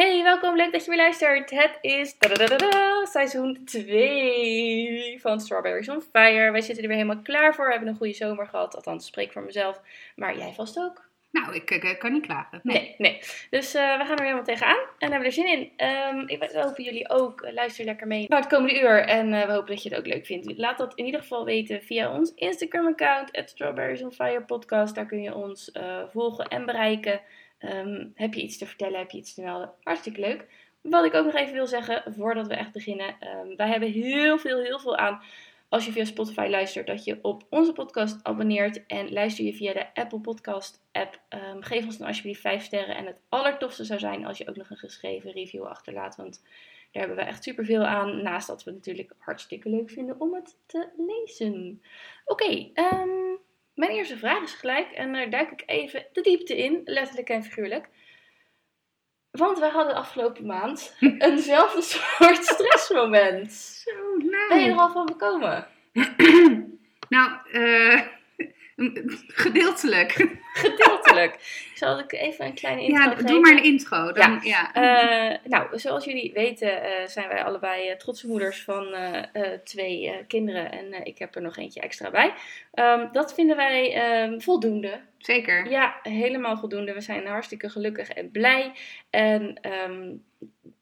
Hey, welkom. Leuk dat je weer luistert. Het is seizoen 2 van Strawberries on Fire. Wij zitten er weer helemaal klaar voor. We hebben een goede zomer gehad. Althans, spreek voor mezelf. Maar jij vast ook. Nou, ik, ik, ik kan niet klagen. Nee. Nee, nee. Dus eh, we gaan er helemaal tegenaan en hebben er zin in. Ehm, ik we hopen jullie ook. Eh, luister lekker mee naar het komende uur. En eh, we hopen dat je het ook leuk vindt. Laat dat in ieder geval weten via ons Instagram-account, Strawberries on Fire podcast. Daar kun je ons eh, volgen en bereiken. Ehm, heb je iets te vertellen, heb je iets te melden? Hartstikke leuk. Wat ik ook nog even wil zeggen, voordat we echt beginnen. ehm, wij hebben heel veel, heel veel aan als je via Spotify luistert, dat je op onze podcast abonneert. En luister je via de Apple Podcast app, ehm, geef ons dan alsjeblieft 5 sterren. En het allertofste zou zijn als je ook nog een geschreven review achterlaat. Want daar hebben we echt superveel aan. Naast dat we het natuurlijk hartstikke leuk vinden om het te lezen. Oké, ehm, mijn eerste vraag is gelijk. En daar duik ik even de diepte in, letterlijk en figuurlijk. Want wij hadden afgelopen maand eenzelfde soort stressmoment. Zo, nou. Ben je er al van bekomen? Nou, eh, gedeeltelijk. Gedeeltelijk. Zal ik even een kleine intro Ja, geven? doe maar een intro. Dan, ja. Eh, nou, zoals jullie weten eh, zijn wij allebei eh, trotse moeders van twee kinderen. En ik heb er nog eentje extra bij. Ehm, dat vinden wij ehm, voldoende. Zeker. Ja, helemaal voldoende. We zijn hartstikke gelukkig en blij. En ehm,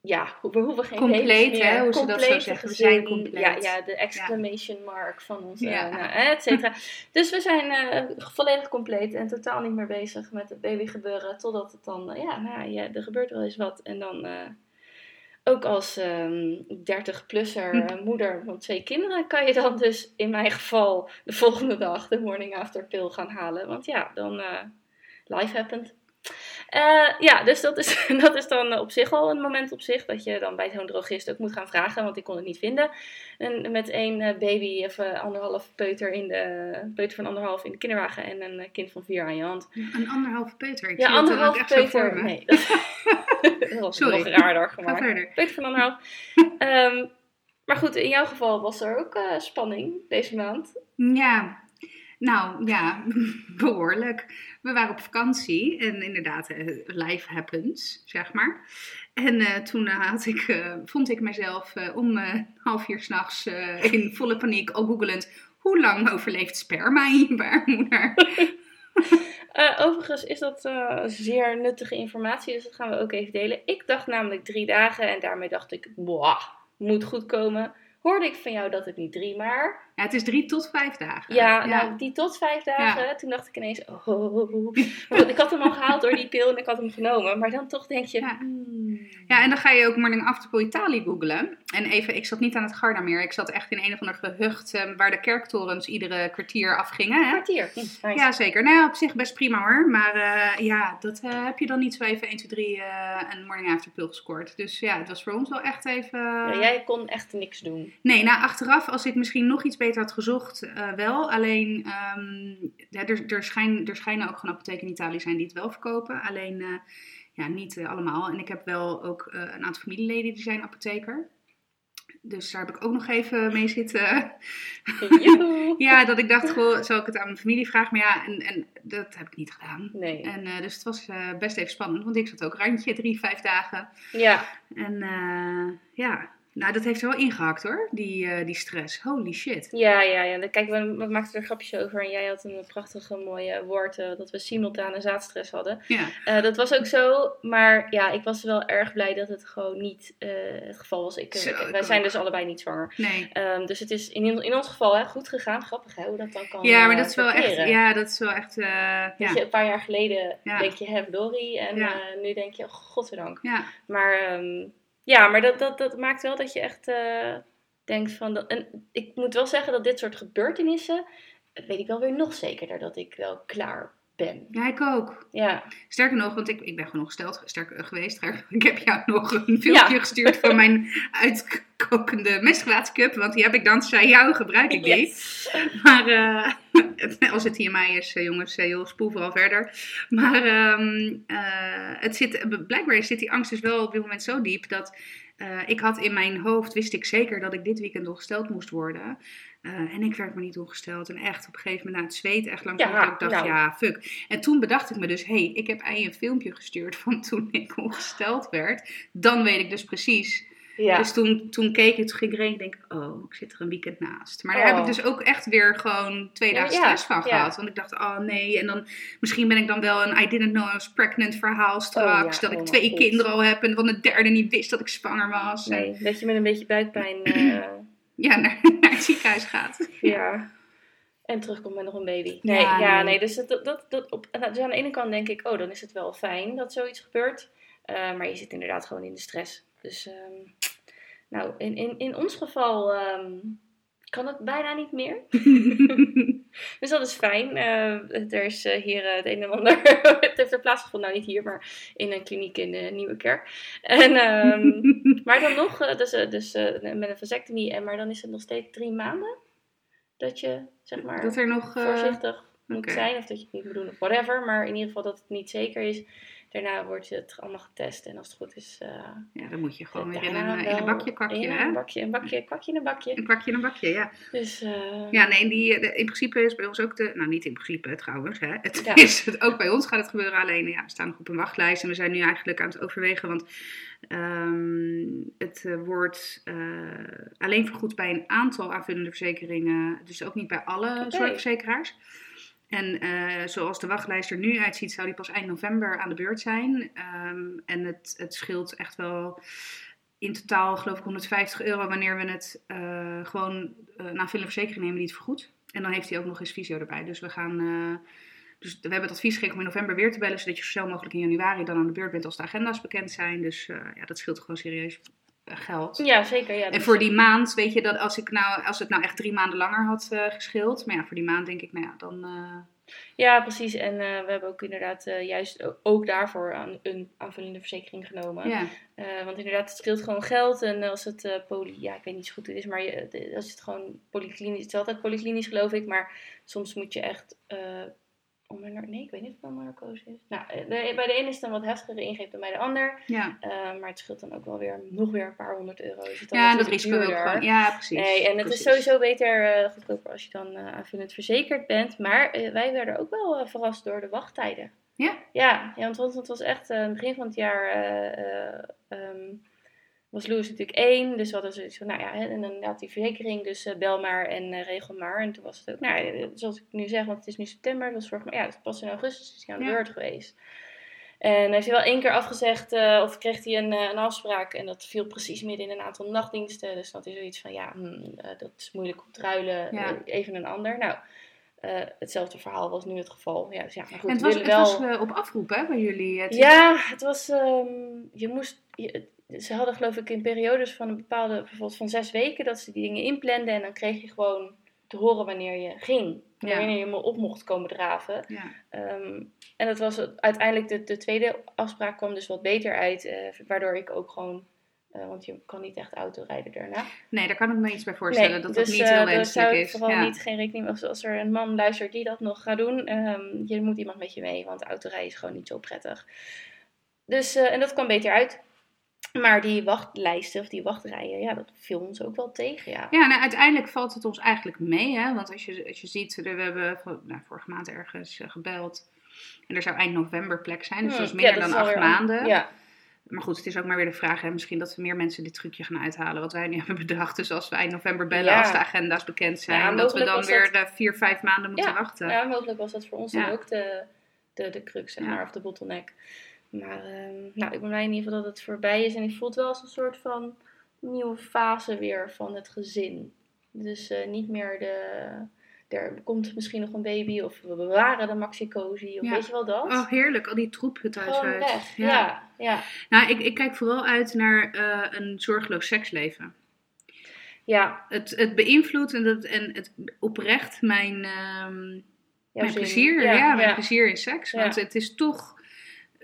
ja, we hoeven geen Compleet, baby's hè, meer. hoe ze dat zo zeggen. We zijn compleet. Ja, ja de exclamation mark van ons, Ja. nou, et cetera. Dus we zijn eh, volledig compleet en totaal niet meer bezig met het babygebeuren. Totdat het dan, eh, ja, nou ja, er gebeurt wel eens wat. En dan eh, ook als ehm 30-plusser Hm. moeder van twee kinderen kan je dan dus in mijn geval de volgende dag de morning after pill gaan halen. Want ja, dan life happened. Eh, ja, dus dat is, dat is dan op zich al een moment op zich. Dat je dan bij zo'n drogist ook moet gaan vragen, want ik kon het niet vinden. En met één eh, baby of eh, anderhalf peuter, in de, peuter van anderhalf in de kinderwagen en een kind van vier aan je hand. Een anderhalve peuter. Ik ja, dat anderhalf echt zo voor peuter. me. Nee, dat, dat was Sorry. nog raarder gemaakt. Peuter van anderhalf. Ehm, maar goed, in jouw geval was er ook spanning deze maand. Ja, nou ja, behoorlijk. We waren op vakantie en inderdaad, eh, life happens, zeg maar. En eh, toen eh, had ik, vond ik mezelf om half vier s'nachts nachts in volle paniek, al googelend, hoe lang overleeft sperma in je baarmoeder? Overigens is dat zeer nuttige informatie, dus dat gaan we ook even delen. Ik dacht namelijk drie dagen en daarmee dacht ik, boah, moet goed komen. Hoorde ik van jou dat het niet drie, maar Ja, het is drie tot vijf dagen. ja, nou die tot vijf dagen, toen dacht ik ineens, oh, oh, oh, oh. Ik had hem al gehaald door die pil en ik had hem genomen, maar dan toch denk je, Ja. hmm. Ja, en dan ga je ook Morning After Italië googlen. En even, ik zat niet aan het Garda meer. Ik zat echt in een of ander gehucht eh, waar de kerktorens iedere kwartier afgingen. Hè? kwartier. Hm, nice. Ja, zeker. Nou op zich best prima hoor. Maar eh, ja, dat eh, heb je dan niet zo even 1, 2, 3 eh, een morning after pill gescoord. Dus ja, het was voor ons wel echt even... Ja, jij kon echt niks doen. Nee, nou achteraf, als ik misschien nog iets beter had gezocht, eh, wel. Alleen, ehm, ja, er, er, schijn, er schijnen ook gewoon apotheken in Italië zijn die het wel verkopen. Alleen, eh, ja, niet eh, allemaal. En ik heb wel ook een aantal familieleden die zijn apotheker. Dus daar heb ik ook nog even mee zitten. Ja, dat ik dacht, goh, zal ik het aan mijn familie vragen? Maar ja, en, en dat heb ik niet gedaan. Nee. En dus het was best even spannend, want ik zat ook randje drie, vijf dagen. Ja, En ja, nou dat heeft er wel ingehakt hoor, die, eh, die stress. Holy shit. Ja, ja, ja. Dan- Kijk, we, we maakten er grapjes over. En jij had een prachtige mooie woord eh, dat we simultane zaadstress hadden. Ja, Eh, dat was ook zo. Maar ja, ik was wel erg blij dat het gewoon niet het geval was. Ik, Zo, wij zijn ook. dus allebei niet zwanger. nee. Ehm, dus het is in, in ons geval hè, goed gegaan. Grappig hè, hoe dat dan kan Ja, maar dat is wel echt, ja, dat is wel echt, ja. je, een paar jaar geleden Ja. denk je, hè, verdorie. En nu denk je, oh, godzijdank. Ja, Maar ehm, ja, maar dat, dat, dat maakt wel dat je echt eh, denkt van... Dat, en ik moet wel zeggen dat dit soort gebeurtenissen... weet ik wel weer nog zekerder dat ik wel klaar ben. ja, ik ook. Ja, Sterker nog, want ik, ik ben gewoon gesteld sterk, eh, geweest. Ik heb jou nog een filmpje Ja. gestuurd van mijn uitkokende menstruatiecup. Want die heb ik dankzij jou gebruik ik die. Yes. Maar eh, het- als het TMI is, eh, jongens, joh, spoel vooral verder. Maar ehm, eh, het zit, blijkbaar zit die angst dus wel op dit moment zo diep dat Eh, ik had in mijn hoofd, wist ik zeker dat ik dit weekend ongesteld moest worden. Eh, en ik werd me niet ongesteld. En echt op een gegeven moment na het zweet, echt lang Ja, ik dacht, nou. ja, fuck. En toen bedacht ik me dus, hé, hey, ik heb eigenlijk een filmpje gestuurd van toen ik ongesteld werd. Dan weet ik dus precies. Ja. Dus toen, toen keek ik, toen ging ik rekenen, denk ik, oh, ik zit er een weekend naast. Maar daar Oh. heb ik dus ook echt weer gewoon twee dagen Ja, stress van gehad. Want ik dacht, oh nee, en dan misschien ben ik dan wel een I didn't know I was pregnant verhaal straks. ja, dat ik oh twee kinderen al heb en van de derde niet wist dat ik zwanger was. En, Nee, dat je met een beetje buikpijn. eh, ja, naar, naar het ziekenhuis gaat. ja. En terugkomt met nog een baby. Nee, Ja, ja, nee. nee. Dus, dat, dat, dat, op, nou, dus aan de ene kant denk ik, oh, dan is het wel fijn dat zoiets gebeurt. Eh, maar je zit inderdaad gewoon in de stress. Dus, ehm, nou, in, in, in ons geval ehm, kan het bijna niet meer. Dus dat is fijn. Eh, er is eh, hier eh, het een en ander. het heeft er plaatsgevonden, nou niet hier, maar in een kliniek in de Nieuwe Kerk. En, ehm, maar dan nog, dus, dus met een vasectomie, en maar dan is het nog steeds drie maanden dat je, zeg maar, dat er nog... voorzichtig moet zijn. Of dat je het niet moet doen of whatever. Maar in ieder geval dat het niet zeker is. Daarna wordt het allemaal getest. En als het goed is... eh, ja, dan moet je gewoon weer in een, eh, in een bakje kwakje, ja, hè? een bakje, een bakje, kwakje in een bakje. Een kwakje in een bakje, ja. Dus, eh, Ja, nee, die, de- in principe is bij ons ook de... Nou, niet in principe trouwens, hè. Het Ja. is het, ook bij ons gaat het gebeuren. Alleen, ja, we staan nog op een wachtlijst. En we zijn nu eigenlijk aan het overwegen. Want ehm, het wordt eh, alleen vergoed bij een aantal aanvullende verzekeringen. Dus ook niet bij alle Oké. zorgverzekeraars. En eh, zoals de wachtlijst er nu uitziet, zou die pas eind november aan de beurt zijn. Ehm, en het, het scheelt echt wel in totaal, geloof ik, 150 euro wanneer we het eh, gewoon een aanvullende verzekering nemen die het vergoedt. En dan heeft hij ook nog eens fysio erbij. Dus we gaan. dus we hebben het advies gekregen om in november weer te bellen, zodat je zo snel mogelijk in januari dan aan de beurt bent als de agenda's bekend zijn. Dus ja, dat scheelt gewoon serieus geld. ja, zeker. Ja, En voor die maand, weet je, dat als, ik nou, als het nou echt drie maanden langer had eh, gescheeld. Maar ja, voor die maand denk ik, nou ja, dan. eh, Ja, precies. En eh, we hebben ook inderdaad juist ook daarvoor aan een aanvullende verzekering genomen. ja. Want inderdaad, het scheelt gewoon geld. En als het poly... Ja, ik weet niet zo goed hoe het is, maar je, als het gewoon polyklinisch... Het is altijd polyklinisch, geloof ik. Maar soms moet je echt... eh onder, nar- nee, ik weet niet of het dan narcose is. Nou, eh, de- bij de ene is het een wat heftigere ingreep dan bij de ander. ja. Eh, maar het scheelt dan ook wel weer nog weer een paar honderd euro. Is het dan Ja, dat risico duurder. gewoon. Ja, precies. Nee, en het precies. is sowieso beter eh, goedkoper als je dan aanvullend verzekerd bent. Maar wij werden ook wel verrast door de wachttijden. Ja? Ja, ja want het was echt aan het begin van het jaar. eh, eh, ehm, was Louis natuurlijk één, dus hadden zoiets van, nou ja, en inderdaad die verzekering, dus eh, bel maar en eh, regel maar. En toen was het ook, nou ja, zoals ik nu zeg, want het is nu september, dat was vorig maar ja, het is pas in augustus is hij aan de Ja. beurt geweest. En heeft hij wel één keer afgezegd, eh, of kreeg hij een, eh, een afspraak. En dat viel precies midden in een aantal nachtdiensten. Dus dat is zoiets van, ja, hmm, eh, dat is moeilijk om te ruilen. Ja. Eh, even een ander. Nou, eh, hetzelfde verhaal was nu het geval. Ja, dus ja, maar goed, En het was, het wel... was eh, op afroep, hè, bij jullie. Het is- Ja, het was. ehm, je moest. je- ze hadden geloof ik in periodes van een bepaalde, bijvoorbeeld van zes weken, dat ze die dingen inplanden en dan kreeg je gewoon te horen wanneer je ging. Ja. Wanneer je me op mocht komen draven. Ja. Ehm, en dat was uiteindelijk de, de tweede afspraak kwam dus wat beter uit, eh, waardoor ik ook gewoon. Eh, want je kan niet echt autorijden daarna. Nee, daar kan ik me iets bij voorstellen dat dat dus, niet eh, heel wenselijk zou ik is. vooral ja. niet geen rekening mee. Als, als er een man luistert die dat nog gaat doen, ehm, je moet iemand met je mee, want autorijden is gewoon niet zo prettig. Dus, eh, en dat kwam beter uit. Maar die wachtlijsten of die wachtrijen, ja, dat viel ons ook wel tegen, ja. Ja, nou, uiteindelijk valt het ons eigenlijk mee. Hè? Want als je, als je ziet, we hebben nou, vorige maand ergens gebeld. En er zou eind november plek zijn. Dus Hmm, dat is ja, minder is dan acht maanden. Ja, Maar goed, het is ook maar weer de vraag. Hè? Misschien dat we meer mensen dit trucje gaan uithalen. Wat wij nu hebben bedacht. Dus als we eind november bellen, Ja. als de agenda's bekend zijn. Ja, dat we dan weer dat- eh, vier, vijf maanden moeten wachten. ja, mogelijk was dat voor ons dan ook de, de, de crux, zeg maar, of de bottleneck. Maar ehm, nou, ik ben blij in ieder geval dat het voorbij is. En ik voel het wel als een soort van nieuwe fase weer van het gezin. Dus eh, niet meer de... Er komt misschien nog een baby, of we bewaren de maxicosi, of Ja. weet je wel dat? Oh, heerlijk. Al die troep het huis Gewoon uit. weg, ja. ja. Nou, ik, ik kijk vooral uit naar eh, een zorgeloos seksleven. Ja, Het, het beïnvloedt en het, en het oprecht mijn, ehm, mijn zin. plezier. Ja, ja, mijn ja. plezier in seks. Ja. Want het is toch...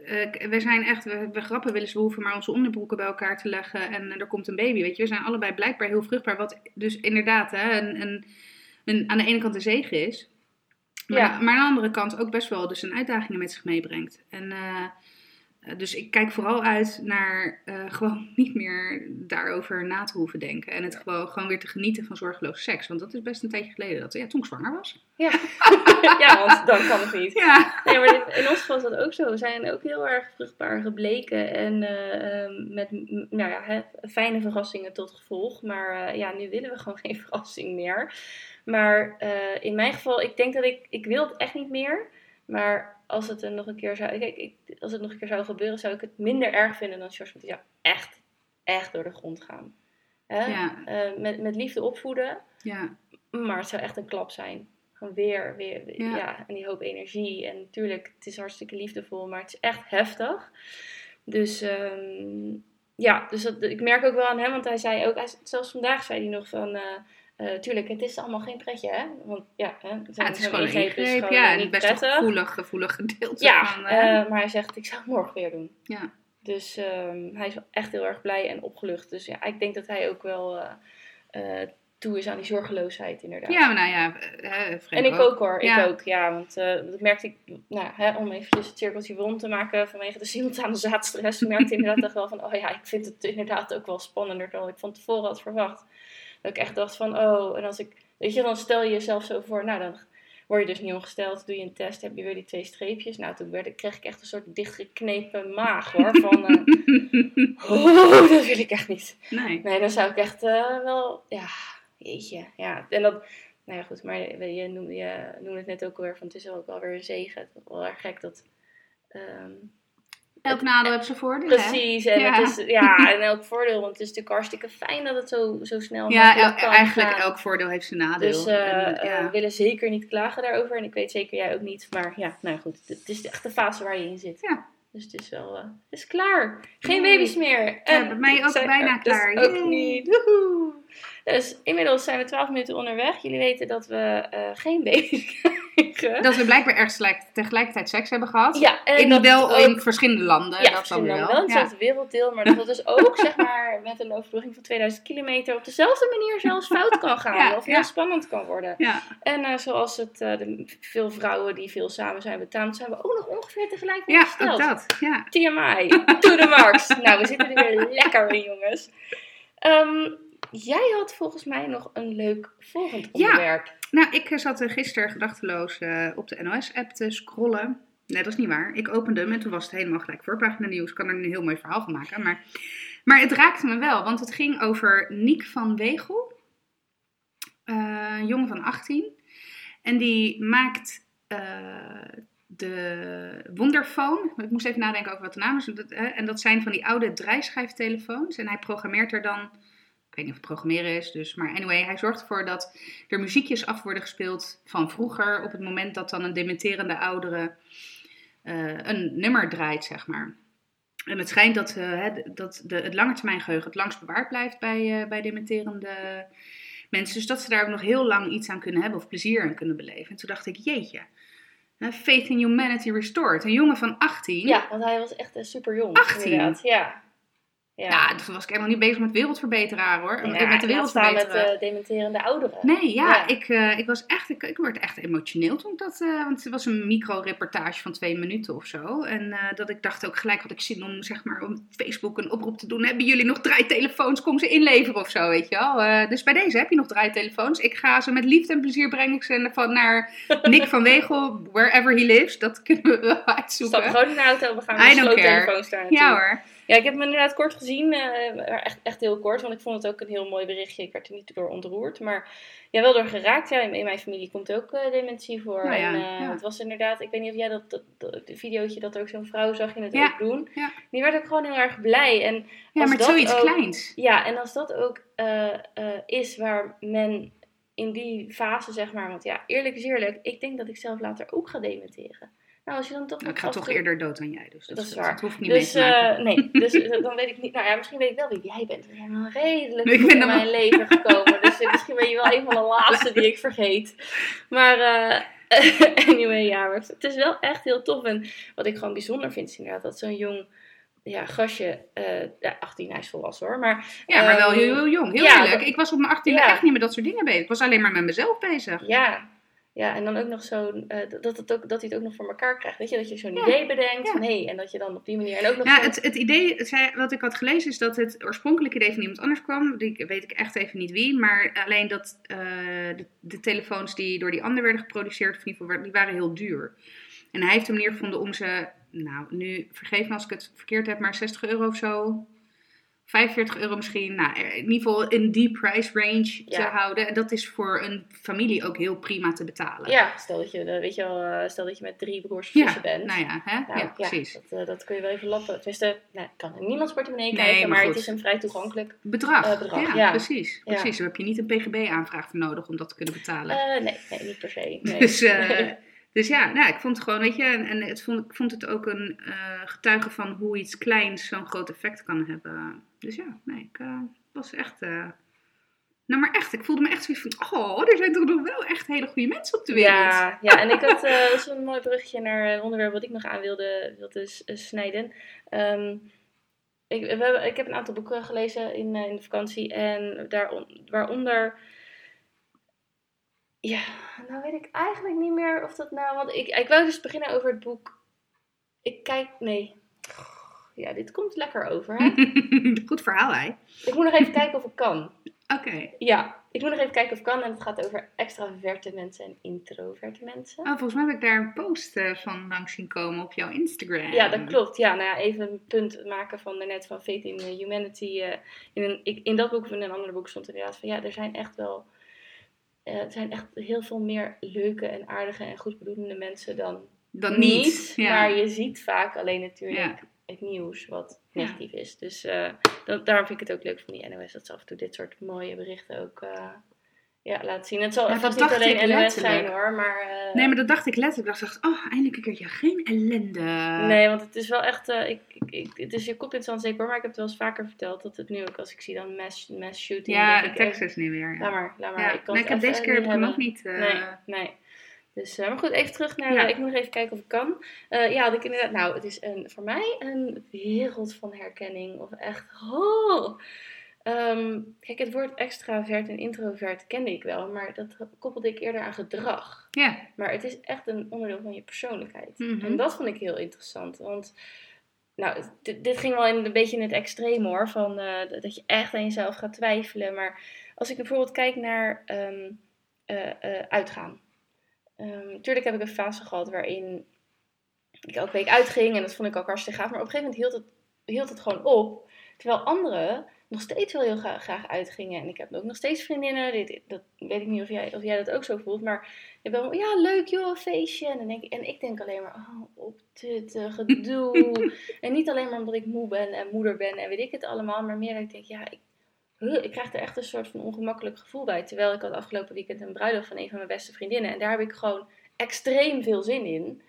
eh, we zijn echt, we, we grappen wel eens, we hoeven maar onze onderbroeken bij elkaar te leggen en er komt een baby, weet je. We zijn allebei blijkbaar heel vruchtbaar, wat dus inderdaad hè, een, een, aan de ene kant een zegen is. Maar, Ja. maar aan de andere kant ook best wel dus een uitdaging met zich meebrengt. En Eh, dus ik kijk vooral uit naar eh, gewoon niet meer daarover na te hoeven denken. En het gewoon, gewoon weer te genieten van zorgeloos seks. Want dat is best een tijdje geleden dat, ja, toen ik zwanger was. Ja, ja want dan kan het niet. Ja, Nee, maar dit- in ons geval is dat ook zo. We zijn ook heel erg vruchtbaar gebleken. En eh, ehm, met nou ja, hè, fijne verrassingen tot gevolg. Maar eh, ja, nu willen we gewoon geen verrassing meer. Maar eh, in mijn geval, ik denk dat ik... Ik wil het echt niet meer. Maar als het er nog een keer zou... Kijk, ik, als het nog een keer zou gebeuren, zou ik het minder erg vinden dan George. Want die zou echt, echt door de grond gaan. Hè? Ja. Eh, met, met liefde opvoeden. ja, Maar het zou echt een klap zijn. Gewoon weer, weer, weer- Ja. ja. En die hoop energie. En natuurlijk, het is hartstikke liefdevol, maar het is echt heftig. Dus ehm, ja, dus dat, ik merk ook wel aan hem, want hij zei ook, hij, zelfs vandaag zei hij nog van, eh, eh, tuurlijk, het is allemaal geen pretje, hè? Want ja, hè, ja het is gewoon een ingreep Ja, en best prettig. gevoelig, gevoelig gedeelte Ja, van... eh, eh, maar hij zegt, ik zou het morgen weer doen. ja. Dus ehm, hij is echt heel erg blij en opgelucht. Dus ja, ik denk dat hij ook wel toe is aan die zorgeloosheid, inderdaad. ja, maar nou ja, En ik ook hoor, Ja. ik ook, ja. Want dat merkte ik, nou, hè, om eventjes het cirkeltje rond te maken vanwege de simultane zaadstress, merkte ik inderdaad echt wel van, oh ja, ik vind het inderdaad ook wel spannender dan ik van tevoren had verwacht. Dat ik echt dacht van, oh, en als ik, weet je, dan stel je jezelf zo voor, nou dan word je dus niet ongesteld, doe je een test, heb je weer die twee streepjes. Nou, toen werd, ik- kreeg ik echt een soort dichtgeknepen maag hoor, van, eh, oh, dat wil ik echt niet. Nee. Nee, dan zou ik echt eh, wel, ja, jeetje, ja. En dat, nou ja, goed, maar je, je, noemde, je noemde het net ook alweer van, het is ook wel weer een zegen. Het is wel erg gek dat, ehm, Elk nadeel heeft zijn voordeel, hè? precies, en Ja. het is, ja, en elk voordeel, want het is natuurlijk hartstikke fijn dat het zo, zo snel Ja, makkelijk el- kan eigenlijk gaan. elk voordeel heeft zijn nadeel. Dus eh, En, ja. eh, we willen zeker niet klagen daarover. En ik weet zeker jij ook niet. Maar ja, nou goed. Het is echt de fase waar je in zit. Ja. Dus het is wel... eh, het is klaar. Geen baby's meer. Ja, bij mij ook bijna dus klaar. ook Yay. niet. Woehoe. Dus inmiddels zijn we 12 minuten onderweg. Jullie weten dat we geen baby's krijgen. Dat we blijkbaar ergens tegelijk- tegelijkertijd seks hebben gehad. Ja, en in dat ook- in verschillende landen. ja, dat dan verschillende wel. Ja. hetzelfde werelddeel. Maar dat het dus ook, zeg maar, met een overbrugging van 2000 kilometer op dezelfde manier zelfs fout kan gaan. Ja, of heel spannend kan worden. Ja. En eh, zoals het, eh, de, veel vrouwen die veel samen zijn betaamt, zijn we ook nog ongeveer tegelijk ja, ongesteld. ook dat. Ja. TMI, to the max. nou, we zitten er weer lekker in, jongens. Ehm, jij had volgens mij nog een leuk volgend Ja. Nou, ik eh, zat eh, gisteren gedachteloos eh, op de NOS-app te scrollen. Nee, dat is niet waar. Ik opende hem en toen was het helemaal gelijk voorpagina nieuws. Ik kan er een heel mooi verhaal van maken. Maar, maar het raakte me wel, want het ging over Niek van Wegel. Jongen van 18. En die maakt de Wonderphone. Ik moest even nadenken over wat de naam is. En dat zijn van die oude draaischijftelefoons. En hij programmeert er dan... Ik weet niet of het programmeren is, dus, maar anyway, hij zorgt ervoor dat er muziekjes af worden gespeeld van vroeger. Op het moment dat dan een dementerende oudere eh, een nummer draait, zeg maar. En het schijnt dat, hè, dat de, het langetermijngeheugen het langst bewaard blijft bij, eh, bij dementerende mensen. Dus dat ze daar ook nog heel lang iets aan kunnen hebben of plezier aan kunnen beleven. En toen dacht ik, jeetje, Faith in Humanity Restored. Een jongen van 18. Ja, want hij was echt super jong. 18? Inderdaad, ja. Ja, Ja, toen was ik helemaal niet bezig met wereldverbeteraar hoor. Ja, met de laat staan wereldverbeteren. met eh, dementerende ouderen. Nee, ja, Ja. Ik, eh, ik was echt, ik, ik werd echt emotioneel toen ik dat, eh, want het was een micro-reportage van twee minuten of zo. En eh, dat ik dacht ook gelijk had ik zin om, zeg maar, op Facebook een oproep te doen. Hebben jullie nog draaitelefoons? Kom ze inleveren of zo, weet je wel. Dus bij deze heb je nog draaitelefoons. Ik ga ze met liefde en plezier breng ik ze van naar Nick van Wegel, wherever he lives. Dat kunnen we wel Stap uitzoeken. gewoon in de auto, we gaan met don't sloottelefoons daar naartoe. Ja hoor. Ja, ik heb hem inderdaad kort gezien. eh, echt, echt heel kort, want ik vond het ook een heel mooi berichtje. Ik werd er niet door ontroerd, maar ja, wel door geraakt. Ja, in, in mijn familie komt ook eh, dementie voor. Nou ja, en eh, ja. het was inderdaad, ik weet niet of jij dat, dat, dat de videootje dat ook zo'n vrouw zag je het Ja, ook doen. Die werd ook gewoon heel erg blij. En Ja, maar dat zoiets ook- kleins. Ja, en als dat ook is waar men in die fase, zeg maar, want ja, eerlijk is eerlijk, ik denk dat ik zelf later ook ga dementeren. Nou, als je dan toch Nou, ik ga toch toe- eerder dood dan jij, dus dat, Dat is dat waar. hoef ik niet dus, mee te maken. eh, nee, dus eh, dan weet ik niet. Nou ja, misschien weet ik wel wie jij bent. Wel redelijk Ik ben in mijn leven gekomen. Dus eh, misschien ben je wel een van de laatste die ik vergeet. Maar eh, anyway, ja, maar het is wel echt heel tof. En wat ik gewoon bijzonder vind, is inderdaad dat zo'n jong ja, gastje, eh ja, 18, hij is volwassen hoor. Maar, Ja, maar wel ehm, heel, heel jong. Heel ja, eerlijk. dat- Ik was op mijn 18e Ja. echt niet met dat soort dingen bezig. Ik was alleen maar met mezelf bezig. Ja, ja, en dan ook nog zo'n, eh, dat, het ook, dat hij het ook nog voor elkaar krijgt. Weet je, dat je zo'n Ja, idee bedenkt ja. van hé, en dat je dan op die manier en ook nog Ja, het, het idee, het zei, wat ik had gelezen, is dat het oorspronkelijke idee van iemand anders kwam. Die weet ik echt even niet wie. Maar alleen dat eh, de, de telefoons die door die ander werden geproduceerd, of in ieder geval, die waren heel duur. En hij heeft een manier gevonden om ze, nou, nu vergeef me als ik het verkeerd heb, maar 60 euro of zo. 45 euro misschien. Nou, in ieder geval in die price range te houden. En dat is voor een familie ook heel prima te betalen. ja, stel dat je, eh, weet je wel, eh, stel dat je met drie broers of Ja, zussen bent. nou ja, hè? Nou, ja, precies. dat, eh, dat kun je wel even lappen. Tenminste, nou, kan in niemands portemonnee Nee, kijken, maar het is een vrij toegankelijk. Bedrag. Eh, bedrag, ja, precies. Precies. Daar heb je niet een PGB-aanvraag voor nodig om dat te kunnen betalen. Eh, nee, nee, niet per se. Nee. Dus, eh. Dus ja, nou, ik vond het gewoon, weet je, en, en het vond, ik vond het ook een eh, getuige van hoe iets kleins zo'n groot effect kan hebben. Dus ja, nee, ik eh, was echt, eh, nou maar echt, ik voelde me echt zoiets van, oh, er zijn toch nog wel echt hele goede mensen op de wereld. Ja, ja, en ik had een mooi bruggetje naar een onderwerp wat ik nog aan wilde, wilde snijden. Ehm, ik, we hebben, ik heb een aantal boeken gelezen in, in de vakantie en daaron, waaronder. Ja, nou weet ik eigenlijk niet meer of dat nou. Want ik, ik wou dus beginnen over het boek. Ik kijk. Nee. Ja, dit komt lekker over. Hè? Goed verhaal, hè? ik moet nog even kijken of ik kan. Oké. Ja, ik moet nog even kijken of ik kan. En het gaat over extraverte mensen en introverte mensen. Oh, volgens mij heb ik daar een post eh, van langs zien komen op jouw Instagram. Ja, dat klopt. Ja, nou ja, even een punt maken van daarnet van Faith in Humanity. eh, in, een, in dat boek of in een ander boek stond inderdaad van ja, er zijn echt wel. Eh, er zijn echt heel veel meer leuke en aardige en goedbedoelende mensen dan, Dan niet. Ja. Maar je ziet vaak alleen natuurlijk Ja. het nieuws wat negatief is. Dus eh, dat, daarom vind ik het ook leuk van die NOS dat ze af en toe dit soort mooie berichten ook eh, ja, laten zien. Het zal Ja, vast dat niet alleen NOS zijn hoor, maar... eh, Nee, maar dat dacht ik letterlijk. Ik dacht, oh, eindelijk een keertje geen ellende. Nee, want het is wel echt. eh, ik, ik, ik, het is je kop in het zand zeker hoor, maar ik heb het wel eens vaker verteld dat het nu ook als ik zie dan mass, mass shooting. Ja, denk ik, Texas nu weer. eh, Ja. Laat maar, laat maar. Ja. Ik kan Nee, ik heb deze keer heb ik hem ook niet. eh, Nee, nee. Dus, eh, maar goed, even terug naar. Ja. eh, ik moet nog even kijken of ik kan. Eh, ja, had ik inderdaad. Nou, het is een, voor mij een wereld van herkenning. Of echt. Oh. Ehm, kijk, het woord extravert en introvert kende ik wel, maar dat koppelde ik eerder aan gedrag. Ja. Maar het is echt een onderdeel van je persoonlijkheid. Mhm. En dat vond ik heel interessant. Want nou, dit, dit ging wel in, een beetje in het extreem hoor. Van, eh, dat je echt aan jezelf gaat twijfelen. Maar als ik bijvoorbeeld kijk naar ehm, eh, eh, uitgaan. Tuurlijk heb ik een fase gehad waarin ik elke week uitging. En dat vond ik ook hartstikke gaaf. Maar op een gegeven moment hield het, hield het gewoon op. Terwijl anderen nog steeds wel heel graag, uitgingen. En ik heb ook nog steeds vriendinnen. Dit, dat weet ik niet of jij, of jij dat ook zo voelt. Maar je bent wel, ja, leuk joh, feestje. En, dan denk ik, en ik denk alleen maar, oh, op dit gedoe. en niet alleen maar omdat ik moe ben en moeder ben en weet ik het allemaal. Maar meer dat ik denk, ja, ik, ik krijg er echt een soort van ongemakkelijk gevoel bij. Terwijl ik had afgelopen weekend een bruiloft van een van mijn beste vriendinnen. En daar heb ik gewoon extreem veel zin in.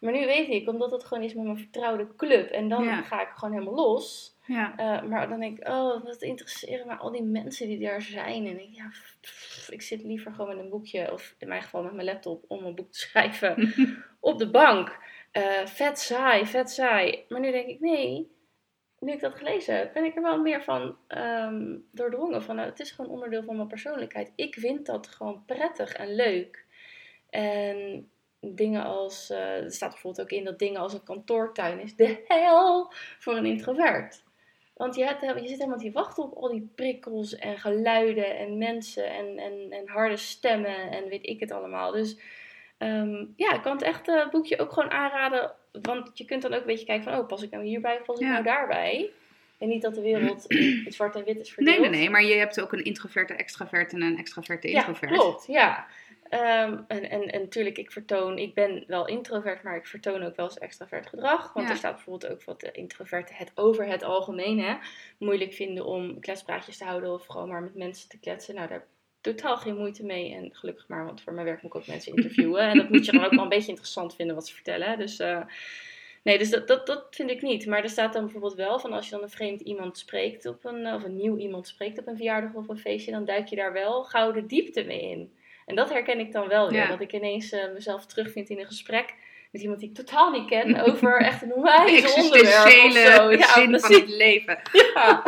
Maar nu weet ik, omdat het gewoon is met mijn vertrouwde club. En dan Ja. ga ik gewoon helemaal los. Ja. Eh, maar dan denk ik, oh, wat interesseren me al die mensen die daar zijn. En ik, ja, pff, ik zit liever gewoon met een boekje, of in mijn geval met mijn laptop, om een boek te schrijven op de bank. Eh, vet saai, vet saai. Maar nu denk ik, nee, nu ik dat gelezen heb, ben ik er wel meer van ehm, doordrongen. Van, nou, het is gewoon onderdeel van mijn persoonlijkheid. Ik vind dat gewoon prettig en leuk. En dingen als, eh, er staat bijvoorbeeld ook in dat dingen als een kantoortuin is de hel voor een introvert. Want je, hebt, je zit helemaal te wachten op al die prikkels en geluiden en mensen en, en, en harde stemmen en weet ik het allemaal. Dus ehm, ja, ik kan het echt eh, boekje ook gewoon aanraden. Want je kunt dan ook een beetje kijken van, oh, pas ik nou hierbij of pas ik Ja. nou daarbij? En niet dat de wereld in zwart en wit is Nee, verdeeld. nee, nee, maar je hebt ook een introverte extravert en een extraverte Ja, introvert. klopt, ja. Ehm, en, en, en natuurlijk, ik vertoon, ik ben wel introvert, maar ik vertoon ook wel eens extravert gedrag. Want Ja. er staat bijvoorbeeld ook wat de introverten het over het algemeen hè, moeilijk vinden om kletspraatjes te houden of gewoon maar met mensen te kletsen. Nou, daar heb ik totaal geen moeite mee. En gelukkig maar, want voor mijn werk moet ik ook mensen interviewen. en dat moet je dan ook wel een beetje interessant vinden wat ze vertellen. Dus eh, nee, dus dat, dat, dat vind ik niet. Maar er staat dan bijvoorbeeld wel van als je dan een vreemd iemand spreekt op een, of een nieuw iemand spreekt op een verjaardag of een feestje, dan duik je daar wel gauw de diepte mee in. En dat herken ik dan wel weer. Ja. Dat ik ineens eh, mezelf terugvind in een gesprek met iemand die ik totaal niet ken over echt een onwijs onderwerp of zo. Ja, zin van het leven. Ja.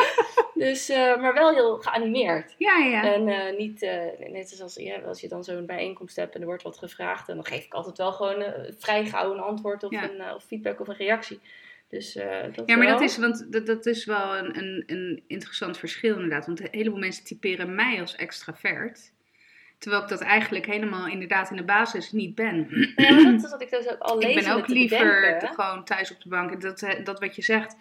Dus, eh, maar wel heel geanimeerd. Ja, ja. En eh, niet, eh, net zoals ja, als je dan zo'n bijeenkomst hebt en er wordt wat gevraagd. En dan geef ik altijd wel gewoon vrij gauw een antwoord of, een, of feedback of een reactie. Dus, dat Ja, maar wel. dat is, want dat, dat is wel een, een, een interessant verschil inderdaad. Want een heleboel mensen typeren mij als extravert. Terwijl ik dat eigenlijk helemaal inderdaad in de basis niet ben. Ja, dat is wat ik dus ook al Ik lees ben ook liever gewoon thuis op de bank. Dat, eh, dat wat je zegt,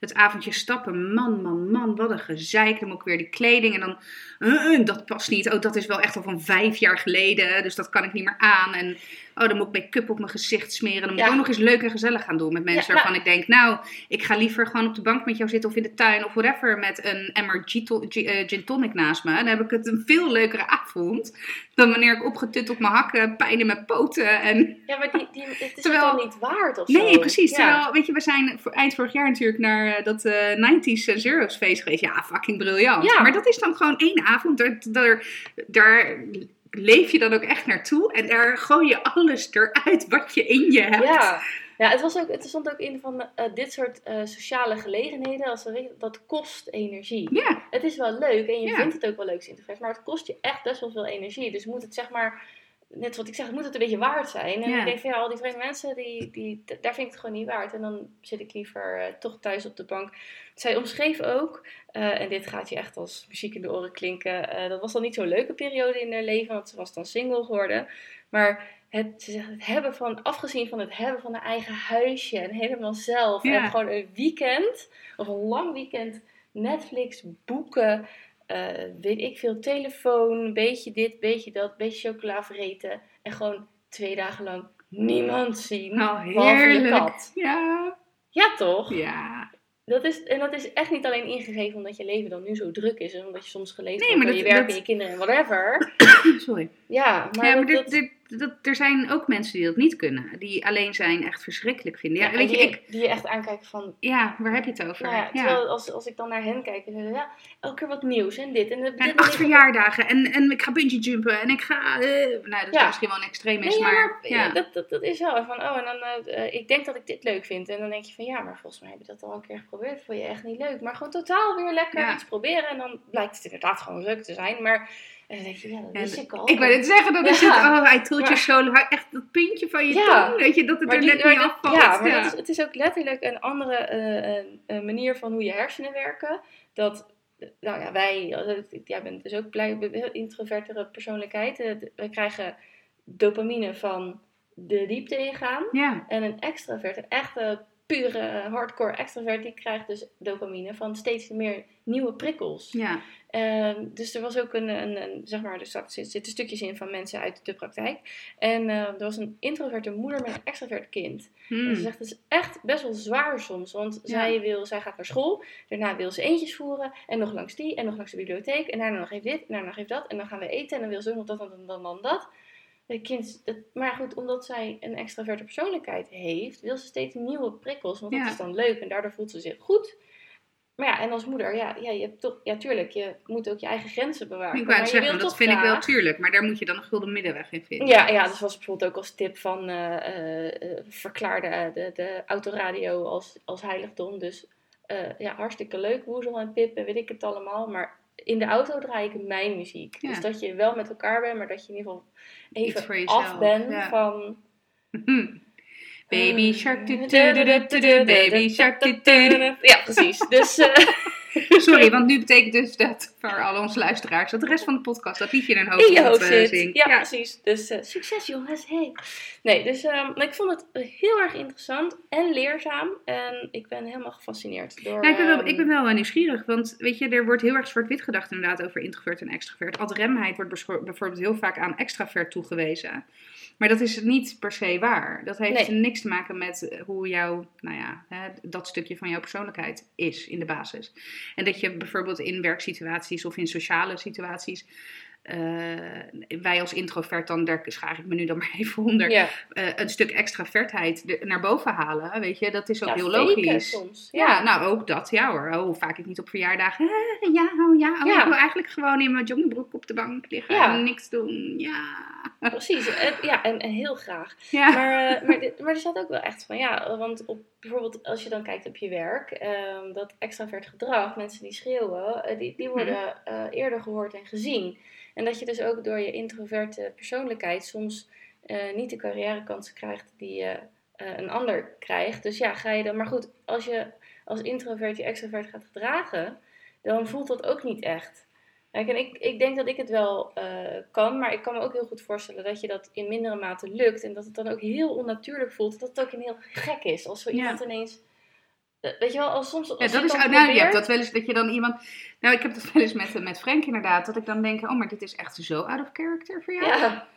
het avondje stappen. Man, man, man, wat een gezeik. Dan moet ik weer die kleding en dan... eh, eh, dat past niet. Oh, dat is wel echt al van vijf jaar geleden. Dus dat kan ik niet meer aan. En oh, dan moet ik make-up op mijn gezicht smeren. Dan moet ik Ja. ook nog eens leuk en gezellig gaan doen met mensen Ja, waarvan ik denk... Nou, ik ga liever gewoon op de bank met jou zitten of in de tuin of whatever. Met een emmer gin eh, gin tonic naast me. Dan heb ik het een veel leukere avond. Dan wanneer ik opgetut op mijn hakken, pijn in mijn poten en... Ja, maar die, die, het is Terwijl- het dan niet waard of zo. Nee, precies. Ja. Terwijl, weet je, we zijn eind vorig jaar natuurlijk naar eh, dat eh 90s en Zero's feest geweest. Ja, fucking briljant. Ja. Maar dat is dan gewoon één avond. Daar, daar, daar leef je dan ook echt naartoe. En daar gooi je alles eruit wat je in je hebt. Ja. Ja, het, was ook, het stond ook in van eh, dit soort sociale gelegenheden, als dat kost energie. Ja, Het is wel leuk en je vindt het ook wel leuk maar het kost je echt best wel veel energie. Dus moet het zeg maar, net wat ik zeg, moet het een beetje waard zijn. En Ja. ik denk van ja, al die vreemde mensen, die, die, daar vind ik het gewoon niet waard. En dan zit ik liever eh, toch thuis op de bank. Zij omschreef ook, eh, en dit gaat je echt als muziek in de oren klinken, eh, dat was dan niet zo'n leuke periode in haar leven, want ze was dan single geworden. Maar het, ze zegt, het hebben van, afgezien van het hebben van een eigen huisje en helemaal zelf. Ja. En gewoon een weekend, of een lang weekend, Netflix, boeken, eh, weet ik veel, telefoon, beetje dit, beetje dat, beetje chocola vreten. En gewoon twee dagen lang niemand zien. nou heerlijk. kat. Ja, Ja, toch? ja. Dat is, en dat is echt niet alleen ingegeven omdat je leven dan nu zo druk is. En omdat je soms geleefd Nee, door je werk dat- en je kinderen en whatever. Sorry. Ja, maar, ja, maar dat, dit- dit- dat, er zijn ook mensen die dat niet kunnen. Die alleen zijn echt verschrikkelijk vinden. Ja, ja, en weet je, die, ik... die je echt aankijken van... Ja, waar heb je het over? Nou ja, terwijl als, als ik dan naar hen kijk, dan zeggen ze, ja, elke keer wat nieuws en dit en dit. En acht verjaardagen en, en ik ga bungee jumpen en ik ga... eh, nou, dat is misschien wel een extreem is, Nee, maar... ja. dat, dat, dat is wel van, oh, en dan, eh, ik denk dat ik dit leuk vind. En dan denk je van, ja, maar volgens mij heb je dat al een keer geprobeerd. Vond je echt niet leuk. Maar gewoon totaal weer lekker iets proberen. En dan blijkt het inderdaad gewoon leuk te zijn. Maar en dan denk je, ja, dat Ja, wist dat- ik al. Ik wou dit zeggen, dan is Ja. het, oh, hij told je zo, echt dat puntje van je Ja. tong, weet je, dat het Maar er die- net niet dat- afvalt. Ja, maar ja. Dat is, het is ook letterlijk een andere eh, manier van hoe je hersenen werken. Dat, nou ja, wij, eh, jij bent dus ook blij, heel introvertere persoonlijkheid. Eh, wij krijgen dopamine van de diepte ingaan. Ja, En een extravert, een echte pure hardcore extravert, die krijgt dus dopamine van steeds meer nieuwe prikkels. ja. Ehm, dus er was ook een, een, een zeg maar, er zit- zitten stukjes in van mensen uit de praktijk. En eh, er was een introverte moeder met een extravert kind. En ze zegt, het is echt best wel zwaar soms. Want zij, wil, zij gaat naar school, daarna wil ze eentjes voeren. En nog langs die, en nog langs de bibliotheek. En daarna nog even dit, en daarna nog even dat. En dan gaan we eten, en dan wil ze ook nog dat, en dan, dan, dan dat. Kind, het- maar goed, omdat zij een extraverte persoonlijkheid heeft, wil ze steeds nieuwe prikkels. Want dat is dan leuk en daardoor voelt ze zich goed. Maar ja, en als moeder, ja, ja, je hebt toch, ja, tuurlijk, je moet ook je eigen grenzen bewaken. Ik wou zeggen, dat vind ik wel tuurlijk, maar daar moet je dan een gulden middenweg in vinden. ja, ja, dat was bijvoorbeeld ook als tip van eh, eh, eh, verklaarde de, de autoradio als, als heiligdom. Dus ja, hartstikke leuk, woezel en pip en weet ik het allemaal. Maar in de auto draai ik mijn muziek. Ja. Dus dat je wel met elkaar bent, maar dat je in ieder geval even af bent ja. van... Baby shark, baby shark. Ja, precies. Dus eh, Sorry, want nu betekent dus dat voor al onze luisteraars dat de rest van de podcast dat liedje in hun hoofd in je hoofd eh, zit. zingt. Ja, precies. Dus eh, succes jongens. Hey. Nee, dus ehm, maar ik vond het heel erg interessant en leerzaam. En ik ben helemaal gefascineerd door... Nou, ik, ben wel, ehm, ik ben wel eh, nieuwsgierig, want weet je, er wordt heel erg zwart-wit gedacht inderdaad over introvert en extrovert. Adremheid wordt bijvoorbeeld heel vaak aan extravert toegewezen. Maar dat is niet per se waar. Dat heeft Nee. niks te maken met eh, hoe jouw, nou ja, hè, dat stukje van jouw persoonlijkheid is in de basis. En dat je bijvoorbeeld in werksituaties of in sociale situaties, eh, wij als introvert dan, daar schaar ik me nu dan maar even onder, Ja, eh, een stuk extravertheid er- naar boven halen, weet je, dat is ook ja, heel logisch. soms. Ja, nou ook dat, ja hoor. Oh, hoe vaak ik niet op verjaardagen. eh, ja, oh ja, oh, Ja. ik wil eigenlijk gewoon in mijn joggingbroek op de bank liggen en niks doen. Ja. Precies, en, ja, en, en heel graag. Maar, maar, dit- maar er staat ook wel echt van, ja, want op, bijvoorbeeld als je dan kijkt op je werk, ehm, dat extravert gedrag, mensen die schreeuwen, die, die worden eh, eerder gehoord en gezien. En dat je dus ook door je introverte persoonlijkheid soms eh, niet de carrièrekansen krijgt die je eh, een ander krijgt. Dus ja, ga je dan, maar goed, als je als introvert je extrovert gaat gedragen, dan voelt dat ook niet echt. Kijk, en ik, ik denk dat ik het wel eh, kan, maar ik kan me ook heel goed voorstellen dat je dat in mindere mate lukt. En dat het dan ook heel onnatuurlijk voelt. Dat het ook een heel gek is. Als zo Ja. iemand ineens. Eh, Weet je wel, als soms. Als Ja, je dat is, nou, je hebt dat wel eens dat je dan iemand. Nou, ik heb dat wel eens met, met Frank inderdaad. Dat ik dan denk, oh, maar dit is echt zo out of character voor jou. Ja,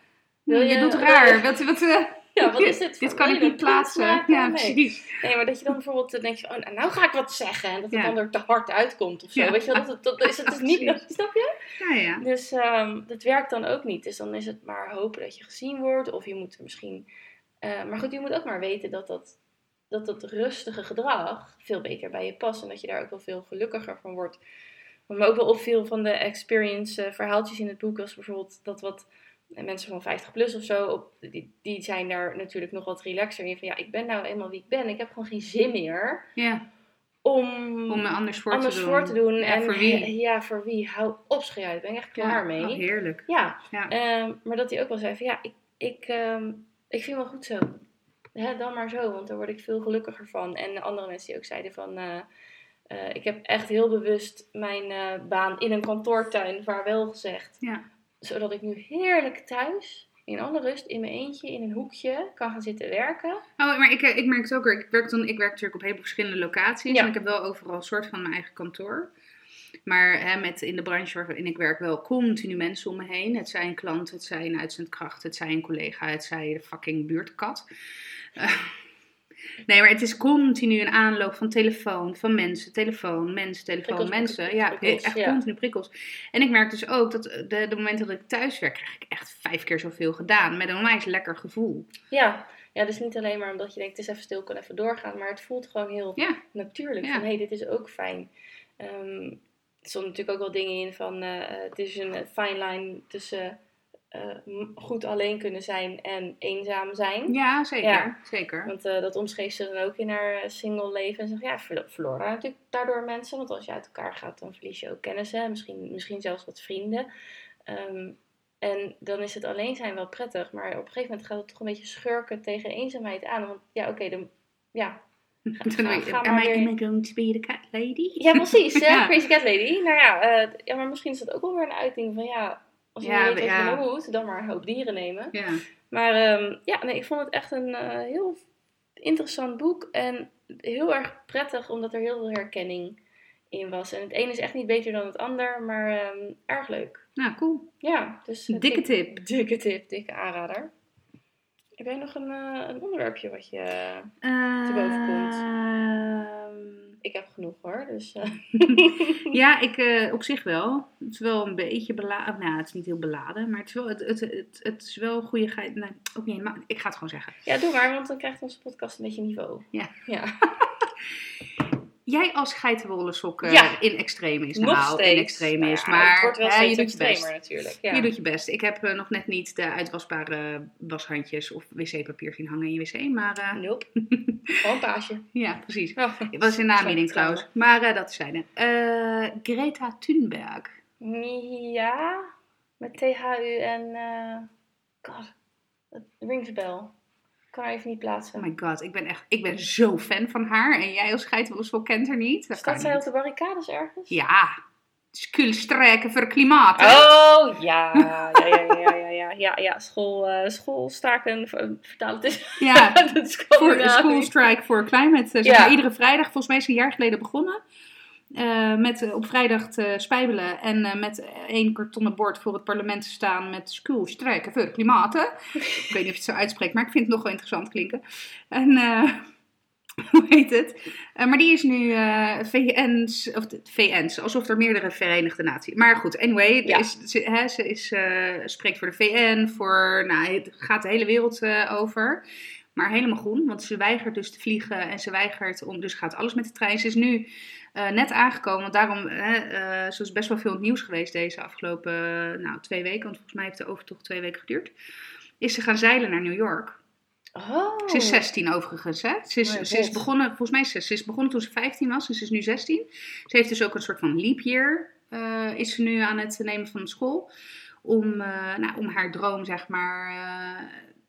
Hm, Wil je, je- doet raar. je- Wat, wat, eh, ja, wat is dit? dit kan ik niet plaatsen. maken? Ja, Nee. precies. Nee, maar dat je dan bijvoorbeeld eh, denkt van, oh, nou ga ik wat zeggen. En dat het Ja. dan er te hard uitkomt of zo. Ja. Weet je wel, dat, het- dat is het dus niet, snap je? Ja, ja. Dus ehm, dat werkt dan ook niet. Dus dan is het maar hopen dat je gezien wordt. Of je moet er misschien... eh, maar goed, je moet ook maar weten dat dat, dat dat rustige gedrag veel beter bij je past. En dat je daar ook wel veel gelukkiger van wordt. Wat me ook wel opviel van de experience eh, verhaaltjes in het boek... was bijvoorbeeld dat wat eh, mensen van 50 plus of zo... Op, die, die zijn daar natuurlijk nog wat relaxer in. Van ja, ik ben nou eenmaal wie ik ben. Ik heb gewoon geen zin meer ja. om... Om me anders voor anders te doen. voor te doen. Ja, en voor wie? Ja, voor wie? Hou op, schreeuw uit. Ben ik echt klaar Ja, mee. oh, heerlijk. Ja, Ja. Ehm, maar dat hij ook wel zei van ja, ik, ik, ehm, ik vind wel goed zo. Hè, dan maar zo, want daar word ik veel gelukkiger van. En andere mensen die ook zeiden van... eh, eh, ik heb echt heel bewust mijn eh, baan in een kantoortuin vaarwel gezegd. Ja. Zodat ik nu heerlijk thuis, in alle rust, in mijn eentje, in een hoekje, kan gaan zitten werken. Oh, maar ik, ik merk het ook. Ik werk, dan, ik werk natuurlijk op heel verschillende locaties. Ja. En ik heb wel overal een soort van mijn eigen kantoor. Maar hè, met in de branche waarin ik werk wel continu mensen om me heen. Het zijn klant, het zijn uitzendkracht, het zijn een collega, het zijn de fucking buurtkat. Nee, maar het is continu een aanloop van telefoon, van mensen, telefoon, mensen, telefoon, Prikkels, mensen. prikkels, Ja, prikkels, echt ja. continu prikkels. En ik merk dus ook dat de, de momenten dat ik thuis werk, krijg ik echt vijf keer zoveel gedaan. Met een onwijs lekker gevoel. Ja. ja, dus niet alleen maar omdat je denkt, het is even stil, kan even doorgaan. Maar het voelt gewoon heel Ja. natuurlijk. Ja. Van, hé, hey, dit is ook fijn. Ehm, er stonden natuurlijk ook wel dingen in van, eh, het is een fine line tussen eh, goed alleen kunnen zijn en eenzaam zijn. Ja, zeker. Ja. zeker. Want eh, dat omschreef ze dan ook in haar eh, single leven. En zegt, ja, verlo- verloren natuurlijk daardoor mensen. Want als je uit elkaar gaat, dan verlies je ook kennissen. Misschien, misschien zelfs wat vrienden. Ehm, en dan is het alleen zijn wel prettig. Maar op een gegeven moment gaat het toch een beetje schurken tegen eenzaamheid aan. Want ja, oké, dan... Ja, ga- ik, ga am, I, weer- going to be the cat lady? ja precies. Ja. Crazy Cat Lady. Nou ja, ja, maar misschien is dat ook wel weer een uiting van ja... Als je Ja, niet weet ja. nou moet, dan maar een hoop dieren nemen. Ja. Maar ehm, ja, nee, ik vond het echt een eh, heel interessant boek. En heel erg prettig, omdat er heel veel herkenning in was. En het ene is echt niet beter dan het ander, maar ehm, erg leuk. Nou, cool. Ja, dus... eh, Dikke dik- tip. Dikke tip, dikke aanrader. Heb jij nog een, eh, een onderwerpje wat je... Te boven komt. Ik heb genoeg hoor, dus... eh, ja, ik eh, op zich wel. Het is wel een beetje beladen. Nou, het is niet heel beladen, maar het is wel, het, het, het, het is wel een goede geit. Nee, ook niet helemaal. Ik ga het gewoon zeggen. ja, doe maar, want dan krijgt onze podcast een beetje niveau. Ja. Ja, Jij als geitenwolle sokken Ja. in extremis. nog Nou, steeds. in extremis. Nou ja, maar het wordt wel je doet je best. natuurlijk. Je doet je best. Ik heb eh, nog net niet de uitwasbare washandjes of wc-papier zien hangen in je wc. Maar eh, Nope. Gewoon een paasje. ja, precies. Oh. Het was een ik trouwens. Maar eh, dat zijn er. Greta Thunberg. Ja, met THU en. eh God, het rings a bell. Ik kan haar even niet plaatsen. Oh my god, ik ben echt, ik ben zo fan van haar. En jij als geitenwolle kent haar niet. Dat Staat zij op de barricades ergens? Ja, skuulstrijken voor klimaat. hè? Oh ja, ja, ja, ja, ja, ja, ja, ja. School, eh schoolstaken, vertaal het eens. Ja, Dat is voor Scandinavië. School Strike for Climate. zeg Ja. iedere vrijdag, volgens mij is een jaar geleden begonnen. Eh, met eh, op vrijdag te spijbelen en eh, met één kartonnen bord voor het parlement te staan met school strijken voor klimaten. ik weet niet of je het zo uitspreekt, maar ik vind het nog wel interessant klinken. En hoe heet het? Maar die is nu VN's, of VN's, alsof er meerdere Verenigde Naties. Maar goed, anyway, Ja. is, ze, hè, ze is, spreekt voor de VN, voor, nou, het gaat de hele wereld over. Maar helemaal groen, want ze weigert dus te vliegen en ze weigert om, dus gaat alles met de trein. Ze is nu eh, net aangekomen, want daarom, uh, zo is best wel veel het nieuws geweest deze afgelopen nou, twee weken, want volgens mij heeft de overtocht twee weken geduurd. Is ze gaan zeilen naar New York. Oh. Ze is 16 overigens, hè? Ze is, Oh, ze is begonnen, volgens mij ze, ze is begonnen toen ze 15 was, dus ze is nu 16. Ze heeft dus ook een soort van leap year, eh, is ze nu aan het nemen van school. Om, eh, nou, om haar droom, zeg maar,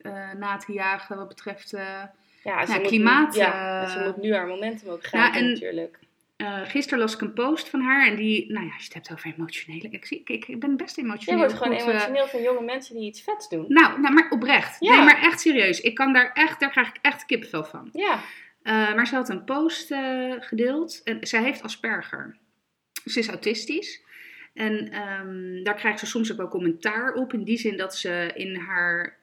eh, eh, na te jagen wat betreft... eh, Ja, moet klimaat, Nu, ja, eh, ze moet nu haar momentum ook grijpen en- natuurlijk. Eh, gisteren las ik een post van haar en die, nou ja, als je het hebt over emotionele, ik, ik, ik ben best Je emotioneel. wordt gewoon goed, eh, emotioneel van jonge mensen die iets vets doen. nou, nou, maar oprecht. Ja. Nee, maar echt serieus. Ik kan daar echt, daar krijg ik echt kippenvel van. Ja, Eh, maar ze had een post gedeeld. En zij heeft Asperger. Ze is autistisch. En ehm, daar krijgt ze soms ook wel commentaar op. In die zin dat ze in haar.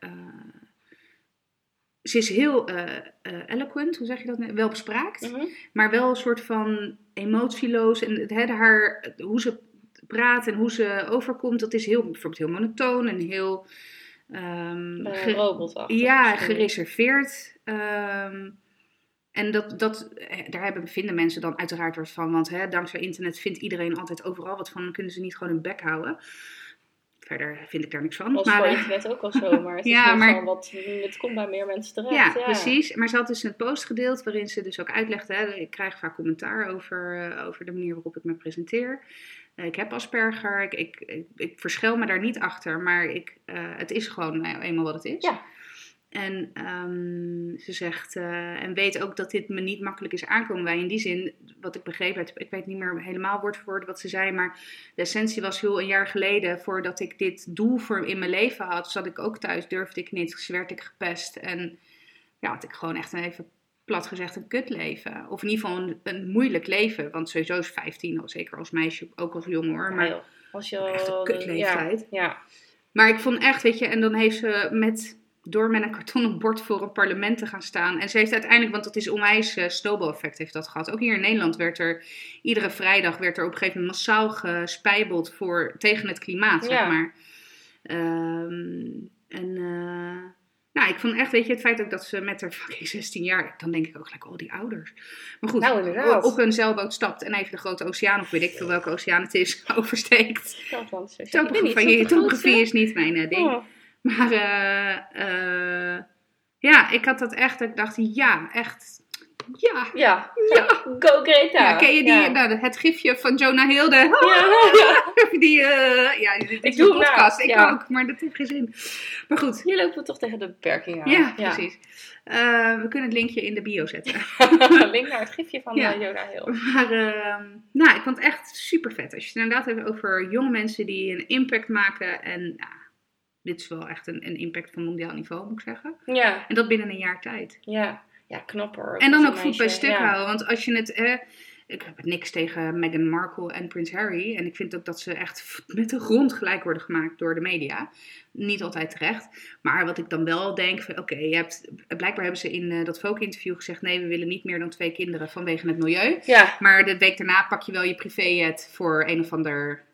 Ze is heel eh, eh, eloquent, hoe zeg je dat? nou? Welbespraakt. mhm. Maar wel een soort van emotieloos. En het, hè, haar, hoe ze praat en hoe ze overkomt, dat is heel, bijvoorbeeld heel monotoon en heel. een robot ja, gereserveerd. Ehm, en dat, dat, eh, daar hebben, vinden mensen dan uiteraard wat van. Want hè, dankzij internet vindt iedereen altijd overal wat van. Dan kunnen ze niet gewoon hun bek houden. Verder vind ik daar niks van. was maar, voor eh, internet ook al zo, maar het, is Ja, meer maar- van wat, het komt bij meer mensen terecht. ja, Ja, precies. Maar ze had dus een post gedeeld waarin ze dus ook uitlegde. Hè, ik krijg vaak commentaar over, eh, over de manier waarop ik me presenteer. Eh, ik heb Asperger. Ik, ik, ik, ik verschil me daar niet achter. Maar ik, eh, het is gewoon nou, eenmaal wat het is. Ja. En ehm, ze zegt, eh, en weet ook dat dit me niet makkelijk is aankomen bij. In die zin, wat ik begrepen heb, ik weet niet meer helemaal woord voor woord wat ze zei, maar de essentie was heel een jaar geleden, voordat ik dit doel voor in mijn leven had, zat ik ook thuis, durfde ik niet, werd ik gepest. En ja, had ik gewoon echt een even plat gezegd een kutleven. Of in ieder geval een, een moeilijk leven, want sowieso is 15, al zeker als meisje, ook als jong hoor. Maar. Als je Echt een al- kutleeftijd. Ja, ja. maar ik vond echt, weet je, en dan heeft ze met, door met een kartonnen bord voor een parlement te gaan staan. En ze heeft uiteindelijk, want dat is onwijs uh, snowball-effect heeft dat gehad. Ook hier in Nederland werd er, iedere vrijdag werd er op een gegeven moment massaal gespijbeld voor, tegen het klimaat, zeg maar. Ehm, en, eh, nou, ik vond echt, weet je, het feit ook dat ze met haar fucking 16 jaar, dan denk ik ook gelijk, oh, die ouders. Maar goed, Nou, inderdaad. op een zeilboot stapt en even de grote oceaan, of weet ik veel welke oceaan het is, oversteekt. Zo- Ik weet niet, Topografie, is niet mijn eh, ding. Oh. Maar eh, eh, ja, ik had dat echt, ik dacht, ja, echt, ja. Ja, ja. Go Greta. Ja, ken je die, Ja. nou, het gifje van Jonah Hilde? Ja, ja. die, eh, ja, dit is doe hem na, podcast, ik ook, maar dat heeft geen zin. Maar goed, Hier lopen we toch tegen de beperking aan. ja, precies. Eh, we kunnen het linkje in de bio zetten. Link naar het gifje van Ja. eh, Jonah Hill. Maar ehm, nou, ik vond het echt super vet. Als je het inderdaad hebt over jonge mensen die een impact maken. En nou, dit is wel echt een, een impact van mondiaal niveau, moet ik zeggen. Ja, En dat binnen een jaar tijd. ja. Ja, knapper. En dan ook voet bij stuk ja. houden. Want als je het. Eh, ik heb niks tegen Meghan Markle en Prins Harry. En ik vind ook dat ze echt met de grond gelijk worden gemaakt door de media. Niet altijd terecht. Maar wat ik dan wel denk: van, oké, je hebt. Blijkbaar hebben ze in eh, dat Vogue-interview gezegd: nee, we willen niet meer dan twee kinderen vanwege het milieu. Ja, Maar de week daarna pak je wel je privéjet voor een of ander.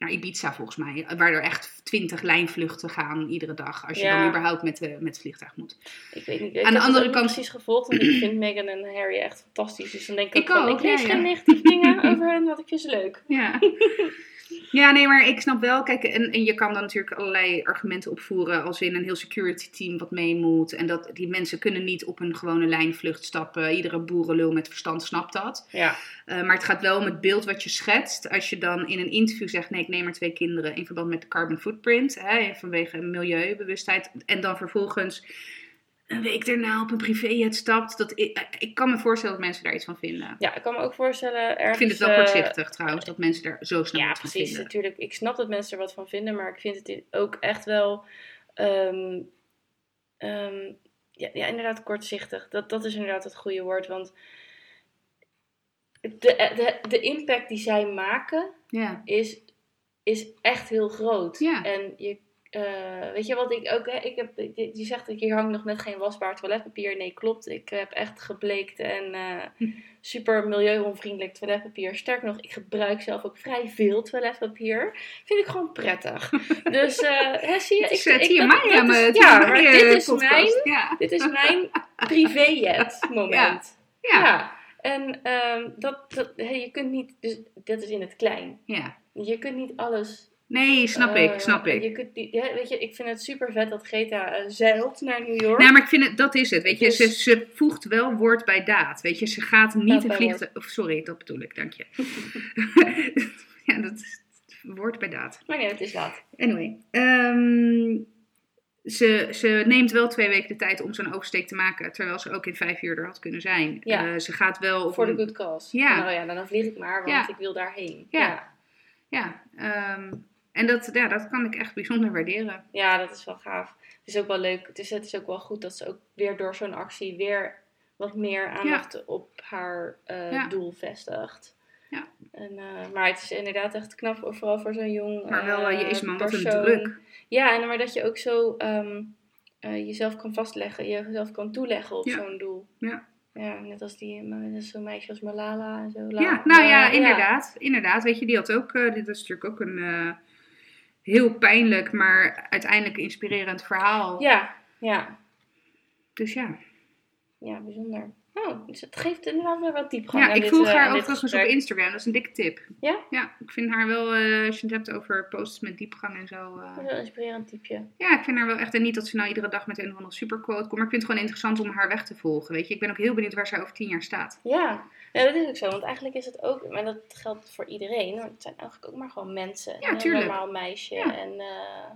Naar Ibiza volgens mij. Waar er echt twintig lijnvluchten gaan iedere dag. Als je Ja. dan überhaupt met, de, met het vliegtuig moet. ik weet niet. Ik Aan de andere kant- precies gevolgd. Want ik vind Meghan en Harry echt fantastisch. Dus dan denk ik, Ik ook van, ik lees ja, geen negatieve dingen over hen, want ik vind ze leuk. Ja. ja, nee, maar ik snap wel. Kijk, en, en je kan dan natuurlijk allerlei argumenten opvoeren. Als in een heel security team wat mee moet. En dat die mensen kunnen niet op een gewone lijnvlucht stappen. Iedere boerenlul met verstand snapt dat. Ja, Uh, maar het gaat wel om het beeld wat je schetst. Als je dan in een interview zegt: nee, ik neem maar twee kinderen in verband met de carbon footprint. Hè, vanwege milieubewustheid. En dan vervolgens een week daarna op een privéjet stapt. Dat, ik, ik kan me voorstellen dat mensen daar iets van vinden. ja, ik kan me ook voorstellen. Ergens, Ik vind het wel eh, kortzichtig trouwens, dat mensen daar zo snel Ja, wat van precies. vinden. Natuurlijk, ik snap dat mensen er wat van vinden, maar ik vind het ook echt wel. ehm, ehm, ja, ja, inderdaad, kortzichtig. Dat, dat is inderdaad het goede woord. Want de, de, de impact die zij maken Ja. is, is echt heel groot. Ja. En je, eh, weet je wat ik ook, hè, ik heb, je, zegt dat hier hangt nog net geen wasbaar toiletpapier. Nee, klopt. Ik heb echt gebleekt en Hm. super milieuonvriendelijk toiletpapier. Sterker nog, ik gebruik zelf ook vrij veel toiletpapier. Vind ik gewoon prettig. dus, eh, hè, zie je? Het is ik, ik- dat- aan is- mijn Ja, TMI, maar dit is podcast. mijn, Ja. dit is mijn privéjet moment. Ja. Ja. En ehm, dat, dat, hè, je kunt niet, dus dat is in het klein. ja. Je kunt niet alles Nee, snap eh, ik, snap ik. Je kunt, die- ja, weet je, ik vind het super vet dat Greta eh, zeilt naar New York. Nou, maar ik vind het, dat is het. Weet je, Dus- ze, ze voegt wel woord bij daad. Weet je, ze gaat niet een bij vliegtuig. Of sorry, dat bedoel ik, dank je. ja, dat is woord bij daad. Maar nee, het is laat. Anyway. ehm, ze, ze neemt wel twee weken de tijd om zo'n oversteek te maken. Terwijl ze ook in vijf uur er had kunnen zijn. Ja. Eh, ze gaat wel Voor de good cause. Ja. Nou ja, dan vlieg ik maar, want Ja. ik wil daarheen. Ja. Ja. Ja, ehm, en dat, ja, dat kan ik echt bijzonder waarderen. Ja, dat is wel gaaf. Het is ook wel leuk. Het is, het is ook wel goed dat ze ook weer door zo'n actie weer wat meer aandacht op haar eh, Ja. doel vestigt. Ja. En, eh, maar het is inderdaad echt knap, vooral voor zo'n jong Maar wel, eh, eh, jezus man, wat een persoon. druk. Ja, en maar dat je ook zo ehm, eh, jezelf kan vastleggen, jezelf kan toeleggen op Ja. zo'n doel. Ja. Ja, net als die, net zo'n meisje als Malala en zo. La- Ja, nou ja, inderdaad. Inderdaad, weet je, die had ook, dit is natuurlijk ook een heel pijnlijk, maar uiteindelijk inspirerend verhaal. Ja, ja, Dus ja. ja, bijzonder. Oh, dus het geeft inderdaad weer wat diepgang. Ja, ik dit, volg eh, haar dit overigens op gesprek. Instagram, dat is een dikke tip. Ja? Ja, ik vind haar wel, eh, als je het hebt over posts met diepgang en zo. eh, Dat is wel een inspirerend typeje. ja, ik vind haar wel echt, en niet dat ze nou iedere dag met een of andere superquote komt, maar ik vind het gewoon interessant om haar weg te volgen, weet je. Ik ben ook heel benieuwd waar zij over tien jaar staat. Ja. Ja, dat is ook zo. Want eigenlijk is het ook, maar dat geldt voor iedereen. Want het zijn eigenlijk ook maar gewoon mensen. Ja, een normaal meisje. Ja. En, eh,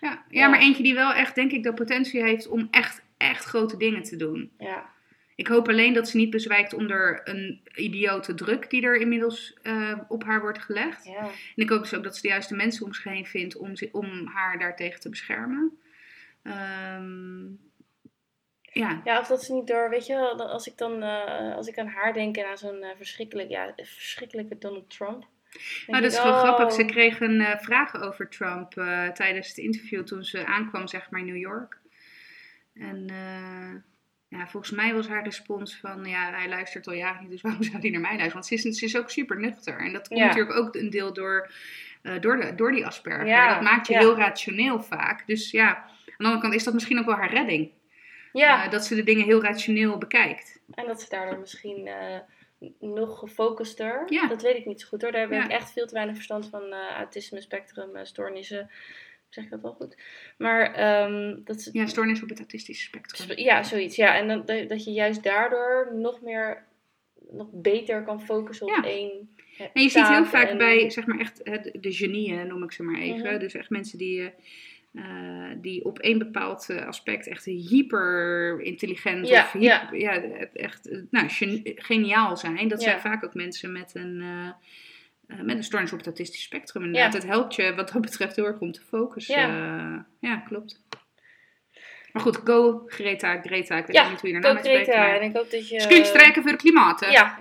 Ja, ja, Ja. maar eentje die wel echt, denk ik, de potentie heeft om echt, echt grote dingen te doen. ja. Ik hoop alleen dat ze niet bezwijkt onder een idiote druk die er inmiddels eh, op haar wordt gelegd. ja. En ik hoop dus ook dat ze de juiste mensen om zich heen vindt om, om haar daartegen te beschermen. Ehm, ja, Ja, of dat ze niet door, weet je wel, als ik dan, eh, als ik aan haar denk en aan zo'n eh, verschrikkelijk, ja, verschrikkelijke Donald Trump. nou, dat is wel oh, grappig. Ze kreeg een eh, vragen over Trump tijdens het interview toen ze aankwam, zeg maar, in New York. En ja, volgens mij was haar respons van, ja, hij luistert al jaren niet, dus waarom zou hij naar mij luisteren? Want ze is, ze is ook super nuchter. En dat komt Ja. natuurlijk ook een deel door, door, de, door die Asperger. Ja, dat maakt je ja. heel rationeel vaak. Dus ja, aan de andere kant is dat misschien ook wel haar redding. Ja, dat ze de dingen heel rationeel bekijkt. en dat ze daardoor misschien eh, nog gefocuster, Ja. dat weet ik niet zo goed hoor. Daar heb Ja. ik echt veel te weinig verstand van eh autisme spectrum, eh, stoornissen. Zeg ik dat wel goed? Maar ehm, dat ze, Ja, stoornis op het autistische spectrum. Ja, zoiets. Ja, en dan, dat dat je juist daardoor nog meer, nog beter kan focussen op Ja. één. En je ziet heel vaak en- bij, zeg maar echt, de genieën noem ik ze maar even. Mhm. Dus echt mensen die, eh, die op één bepaald eh, aspect echt hyper intelligent Ja, of hyper, ja. echt eh, nou, gen- geniaal zijn. Dat Ja. zijn vaak ook mensen met een, eh, met een stoornis op het autistische spectrum. Inderdaad, Ja. het helpt je wat dat betreft heel erg om te focussen. Ja, klopt. Maar goed, go Greta, Greta. Ik weet niet hoe je daarna uitspreekt. Greta. En ik hoop dat je... Strijken voor de klimaat. hè? Ja,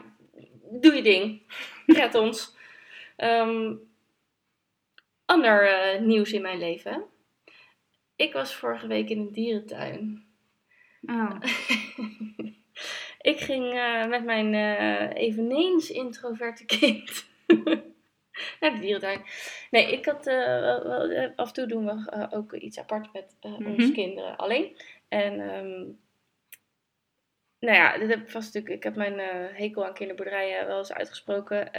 doe je ding. Red ons. Ehm, ander nieuws in mijn leven. Ik was vorige week in een dierentuin. Oh. ik ging eh, met mijn eh, eveneens introverte kind naar de dierentuin. Nee, ik had eh, wel- af en toe doen we ook iets apart met eh, onze Mhm. kinderen alleen. En ehm, nou ja, dit heb ik vast natuurlijk. Ik heb mijn hekel aan kinderboerderijen wel eens uitgesproken.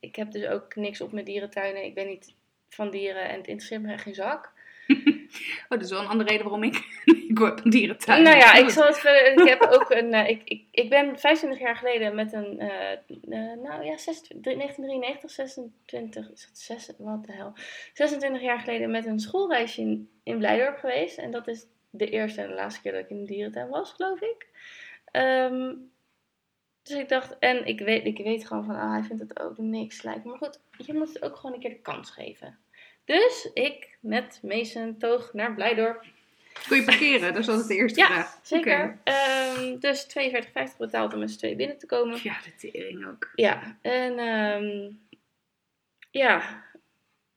Ik heb dus ook niks op met dierentuinen. Ik ben niet van dieren en het interesseert me geen zak. Oh, dat is wel een andere reden waarom ik, ik een dierentuin. Nou ja, ik zal het. Ik heb ook een. eh, ik, ik, ik ben 25 jaar geleden met een. eh, eh, nou ja, 26, 1993, 26. Is dat 6? Wat de hel. 26 jaar geleden met een schoolreisje in, in Blijdorp geweest. En dat is de eerste en de laatste keer dat ik in de dierentuin was, geloof ik. Ehm, dus ik dacht, en ik weet, ik weet gewoon van, ah, hij vindt het ook niks lijkt. Maar goed, je moet het ook gewoon een keer de kans geven. Dus ik met Mason toog naar Blijdorp. Kun je parkeren? Dat altijd de eerste Ja, vraag. Zeker. Ehm, dus 42,50 betaald om met z'n tweeën binnen te komen. Ja, de tering ook. Ja, en ehm, ja,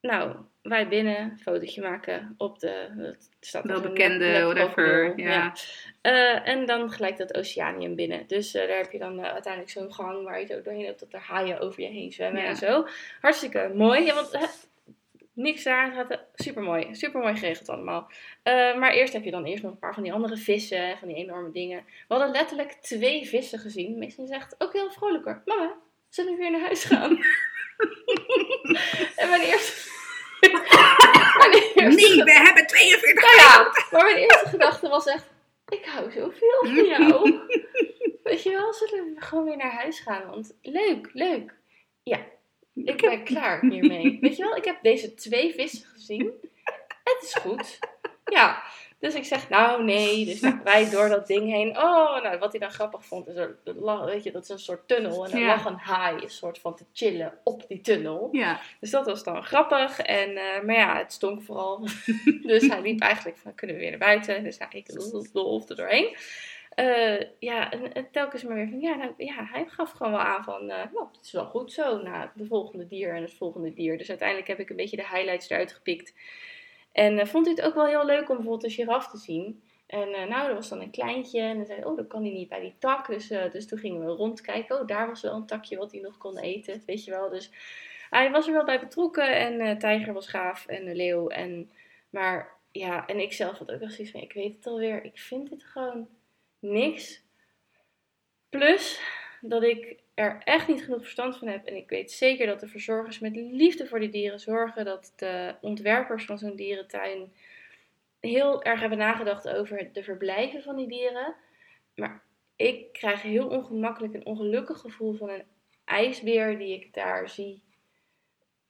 nou, wij binnen, fotootje maken op de, het staat Wel bekende, whatever, ja. Eh, en dan gelijk dat oceanium binnen. Dus eh, daar heb je dan eh, uiteindelijk zo'n gang waar je zo doorheen hebt dat er haaien over je heen zwemmen Ja. en zo. Hartstikke mooi. Ja, want niks daar gaat super mooi. Super mooi geregeld allemaal. Eh, maar eerst heb je dan eerst nog een paar van die andere vissen, van die enorme dingen. We hadden letterlijk twee vissen gezien. Mason zegt ook heel vrolijk hoor. Mama, zullen we weer naar huis gaan? en mijn eerste... mijn eerste Nee, we hebben 42 nou ja, maar mijn eerste gedachte was echt, ik hou zoveel van jou. Weet je wel, zullen we gewoon weer naar huis gaan? Want leuk, leuk. Ja, ik ben klaar hiermee. Weet je wel, ik heb deze twee vissen gezien. Het is goed. Ja, dus ik zeg, nou nee. Dus nou, wij door dat ding heen. Oh, nou, wat hij dan grappig vond, is er, weet je, dat is een soort tunnel. En er Ja. lag een haai, een soort van te chillen op die tunnel. Ja, Dus dat was dan grappig. En, eh, maar ja, het stonk vooral. dus hij liep eigenlijk van, kunnen we weer naar buiten? Dus ja, ik er doorheen. Eh, ja, en, en telkens maar weer van, ja, nou, ja, hij gaf gewoon wel aan van, eh nou, het is wel goed zo. Nou, de volgende dier en het volgende dier. Dus uiteindelijk heb ik een beetje de highlights eruit gepikt. En eh, vond hij het ook wel heel leuk om bijvoorbeeld een giraf te zien. En eh, nou, er was dan een kleintje. En dan zei oh, dan kan hij niet bij die tak. Dus, eh, dus toen gingen we rondkijken. Oh, daar was wel een takje wat hij nog kon eten. Weet je wel. Dus hij was er wel bij betrokken. En eh tijger was gaaf. En de leeuw. En, maar ja, en ik zelf had ook wel zoiets van, ik weet het alweer. Ik vind het gewoon niks. Plus dat ik er echt niet genoeg verstand van heb. En ik weet zeker dat de verzorgers met liefde voor die dieren zorgen. Dat de ontwerpers van zo'n dierentuin heel erg hebben nagedacht over de verblijven van die dieren. Maar ik krijg heel ongemakkelijk een ongelukkig gevoel van een ijsbeer die ik daar zie.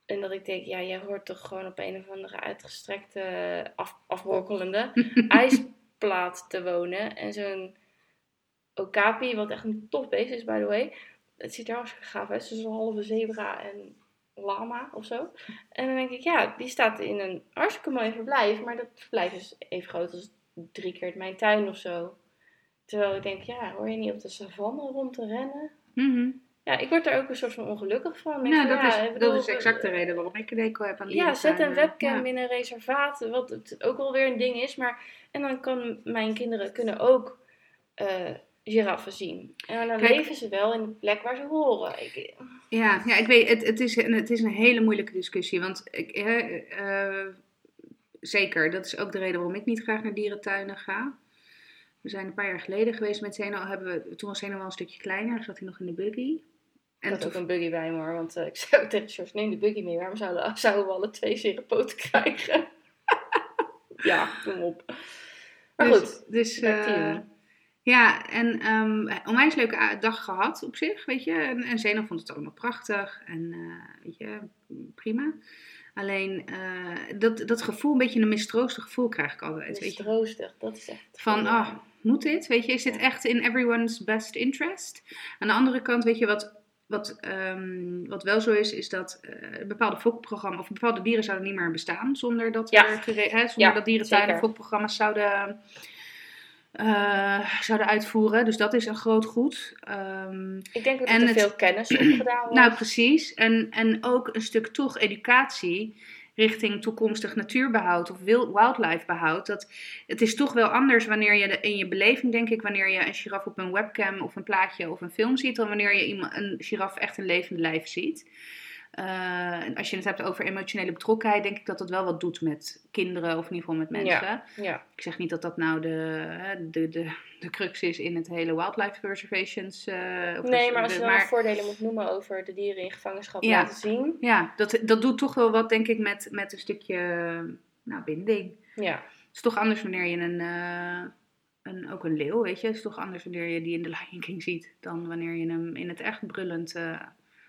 En dat ik denk, ja, jij hoort toch gewoon op een of andere uitgestrekte, af, afbrokkelende ijsplaat te wonen. En zo'n okapi, wat echt een tof beest is, by the way. Het ziet er hartstikke gaaf uit. Is een halve zebra en lama of zo. En dan denk ik, ja, die staat in een hartstikke mooi verblijf. Maar dat verblijf is even groot als drie keer mijn tuin of zo. Terwijl ik denk, ja, hoor je niet op de savanne rond te rennen? Mhm. Ja, ik word er ook een soort van ongelukkig van. Ik Nou, dat, ja, is, bedoel, dat is exact de reden waarom ik een deco heb aan Ja, zet een webcam Ja. in een reservaat, wat het ook wel weer een ding is. Maar, en dan kan mijn kinderen kunnen ook eh, giraffen zien. En dan Kijk. leven ze wel in de plek waar ze horen. Ik, Ja, ja ik weet, het, het, is, een- het is een hele moeilijke discussie. Want ik, eh, zeker, dat is ook de reden waarom ik niet graag naar dierentuinen ga. We zijn een paar jaar geleden geweest met Zeno. Hebben we, toen was Zeno wel een stukje kleiner, zat hij nog in de buggy. ik En had toen, ook een buggy bij me hoor, want eh, ik zei ook tegen George, neem de buggy mee. Waarom zouden, zouden we alle twee zere poten krijgen? ja, kom op. Maar dus, goed, Dus. Ja, en um, onwijs leuke a- dag gehad op zich, weet je. En, en Zeno vond het allemaal prachtig en eh, weet je, prima. Alleen eh, dat, dat gevoel, een beetje een mistroostig gevoel krijg ik altijd, weet je. mistroostig, dat is echt... Van, ah, moet dit? Weet je, is dit Ja. echt in everyone's best interest? Aan de andere kant, weet je, wat, wat, ehm, wat wel zo is, is dat eh, bepaalde fokprogramma's, of bepaalde dieren zouden niet meer bestaan zonder dat, Ja. er zonder Ja, dat dierentuinen fokprogramma's zouden, eh, zouden uitvoeren. Dus dat is een groot goed. Ehm, Ik denk dat er het- veel kennis opgedaan wordt. nou, precies. En, en ook een stuk toch educatie richting toekomstig natuurbehoud of wil- wildlifebehoud. Dat, het is toch wel anders wanneer je de, in je beleving, denk ik, wanneer je een giraf op een webcam of een plaatje of een film ziet, dan wanneer je iemand, een giraf echt een levende lijf ziet. Eh, en als je het hebt over emotionele betrokkenheid, denk ik dat dat wel wat doet met kinderen of in ieder geval met mensen. ja. Ik zeg niet dat dat nou de, de, de, de crux is in het hele wildlife reservations. eh, of Nee, de- maar als je dan voordelen moet noemen over de dieren in gevangenschap Ja. laten zien. Ja, dat, dat doet toch wel wat, denk ik, met, met een stukje nou, binding. Ja, Het is toch anders wanneer je een, eh, een, ook een leeuw, weet je. Het is toch anders wanneer je die in de Lion King ziet dan wanneer je hem in het echt brullend eh,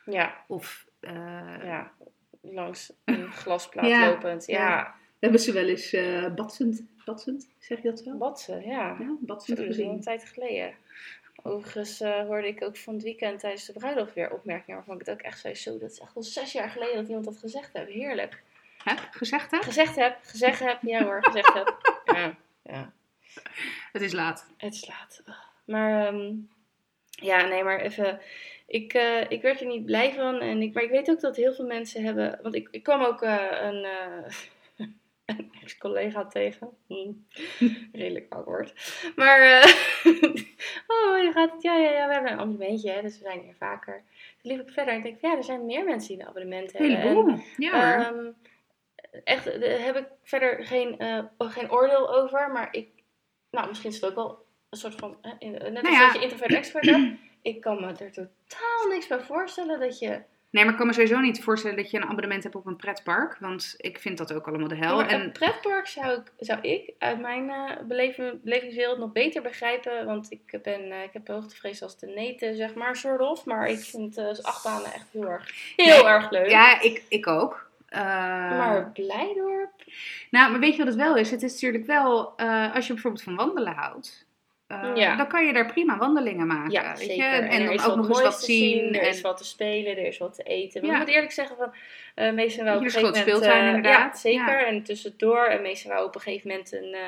ja, of... eh, ja. Langs een glasplaat Ja, lopend. Ja, ja. Hebben ze wel eens eh batsend, batsend, zeg je dat zo? Watsen, ja. Ja, Zo, batsend dat is al een tijd geleden. Overigens eh, hoorde ik ook van het weekend tijdens de bruiloft weer opmerkingen waarvan ik het ook echt zei, zo, dat is echt al zes jaar geleden dat iemand dat gezegd heeft. Heerlijk. Heb gezegd, hè? Gezegd heb, gezegd heb, ja hoor, gezegd heb. Ja, ja. Het is laat. Het is laat. Maar ehm, ja, nee, maar even. Ik, eh, ik werd er niet blij van. En ik, maar ik weet ook dat heel veel mensen hebben. Want ik, ik kwam ook eh, een, eh, een ex-collega tegen. Hm, Redelijk awkward. Maar. oh, je gaat het. Ja, ja, ja. We hebben een abonnementje, hè, dus we zijn hier vaker. Toen liep ik verder en ik denk, ja, er zijn meer mensen die een abonnement hebben. En, Heleboel. Ja. Ehm, echt, daar heb ik verder geen, geen oordeel over. Maar ik, nou, misschien is het ook wel een soort van, net als Nou ja. dat je introvert extrovert hebt. Ik kan me er totaal niks bij voorstellen dat je... Nee, maar ik kan me sowieso niet voorstellen dat je een abonnement hebt op een pretpark. Want ik vind dat ook allemaal de hel. En een pretpark zou ik, zou ik uit mijn eh, beleven- belevingswereld nog beter begrijpen. Want ik, ben, eh, ik heb hoogtevrees als de neten, zeg maar, soort of. Maar ik vind eh achtbanen echt heel erg, heel Nee, erg leuk. ja, ik, ik ook. Maar Blijdorp? Nou, maar weet je wat het wel is? Het is natuurlijk wel, als je bijvoorbeeld van wandelen houdt, eh, Ja. dan kan je daar prima wandelingen maken. Ja, weet zeker. Je? En, En, er dan is ook nog eens wat te zien. Er en, is wat te spelen, er is wat te eten. Maar Ja. ik moet eerlijk zeggen, van, eh meestal wel op een gegeven moment... speeltuin, eh, inderdaad. Ja, zeker. En tussendoor. En meestal wel op een gegeven moment een, eh,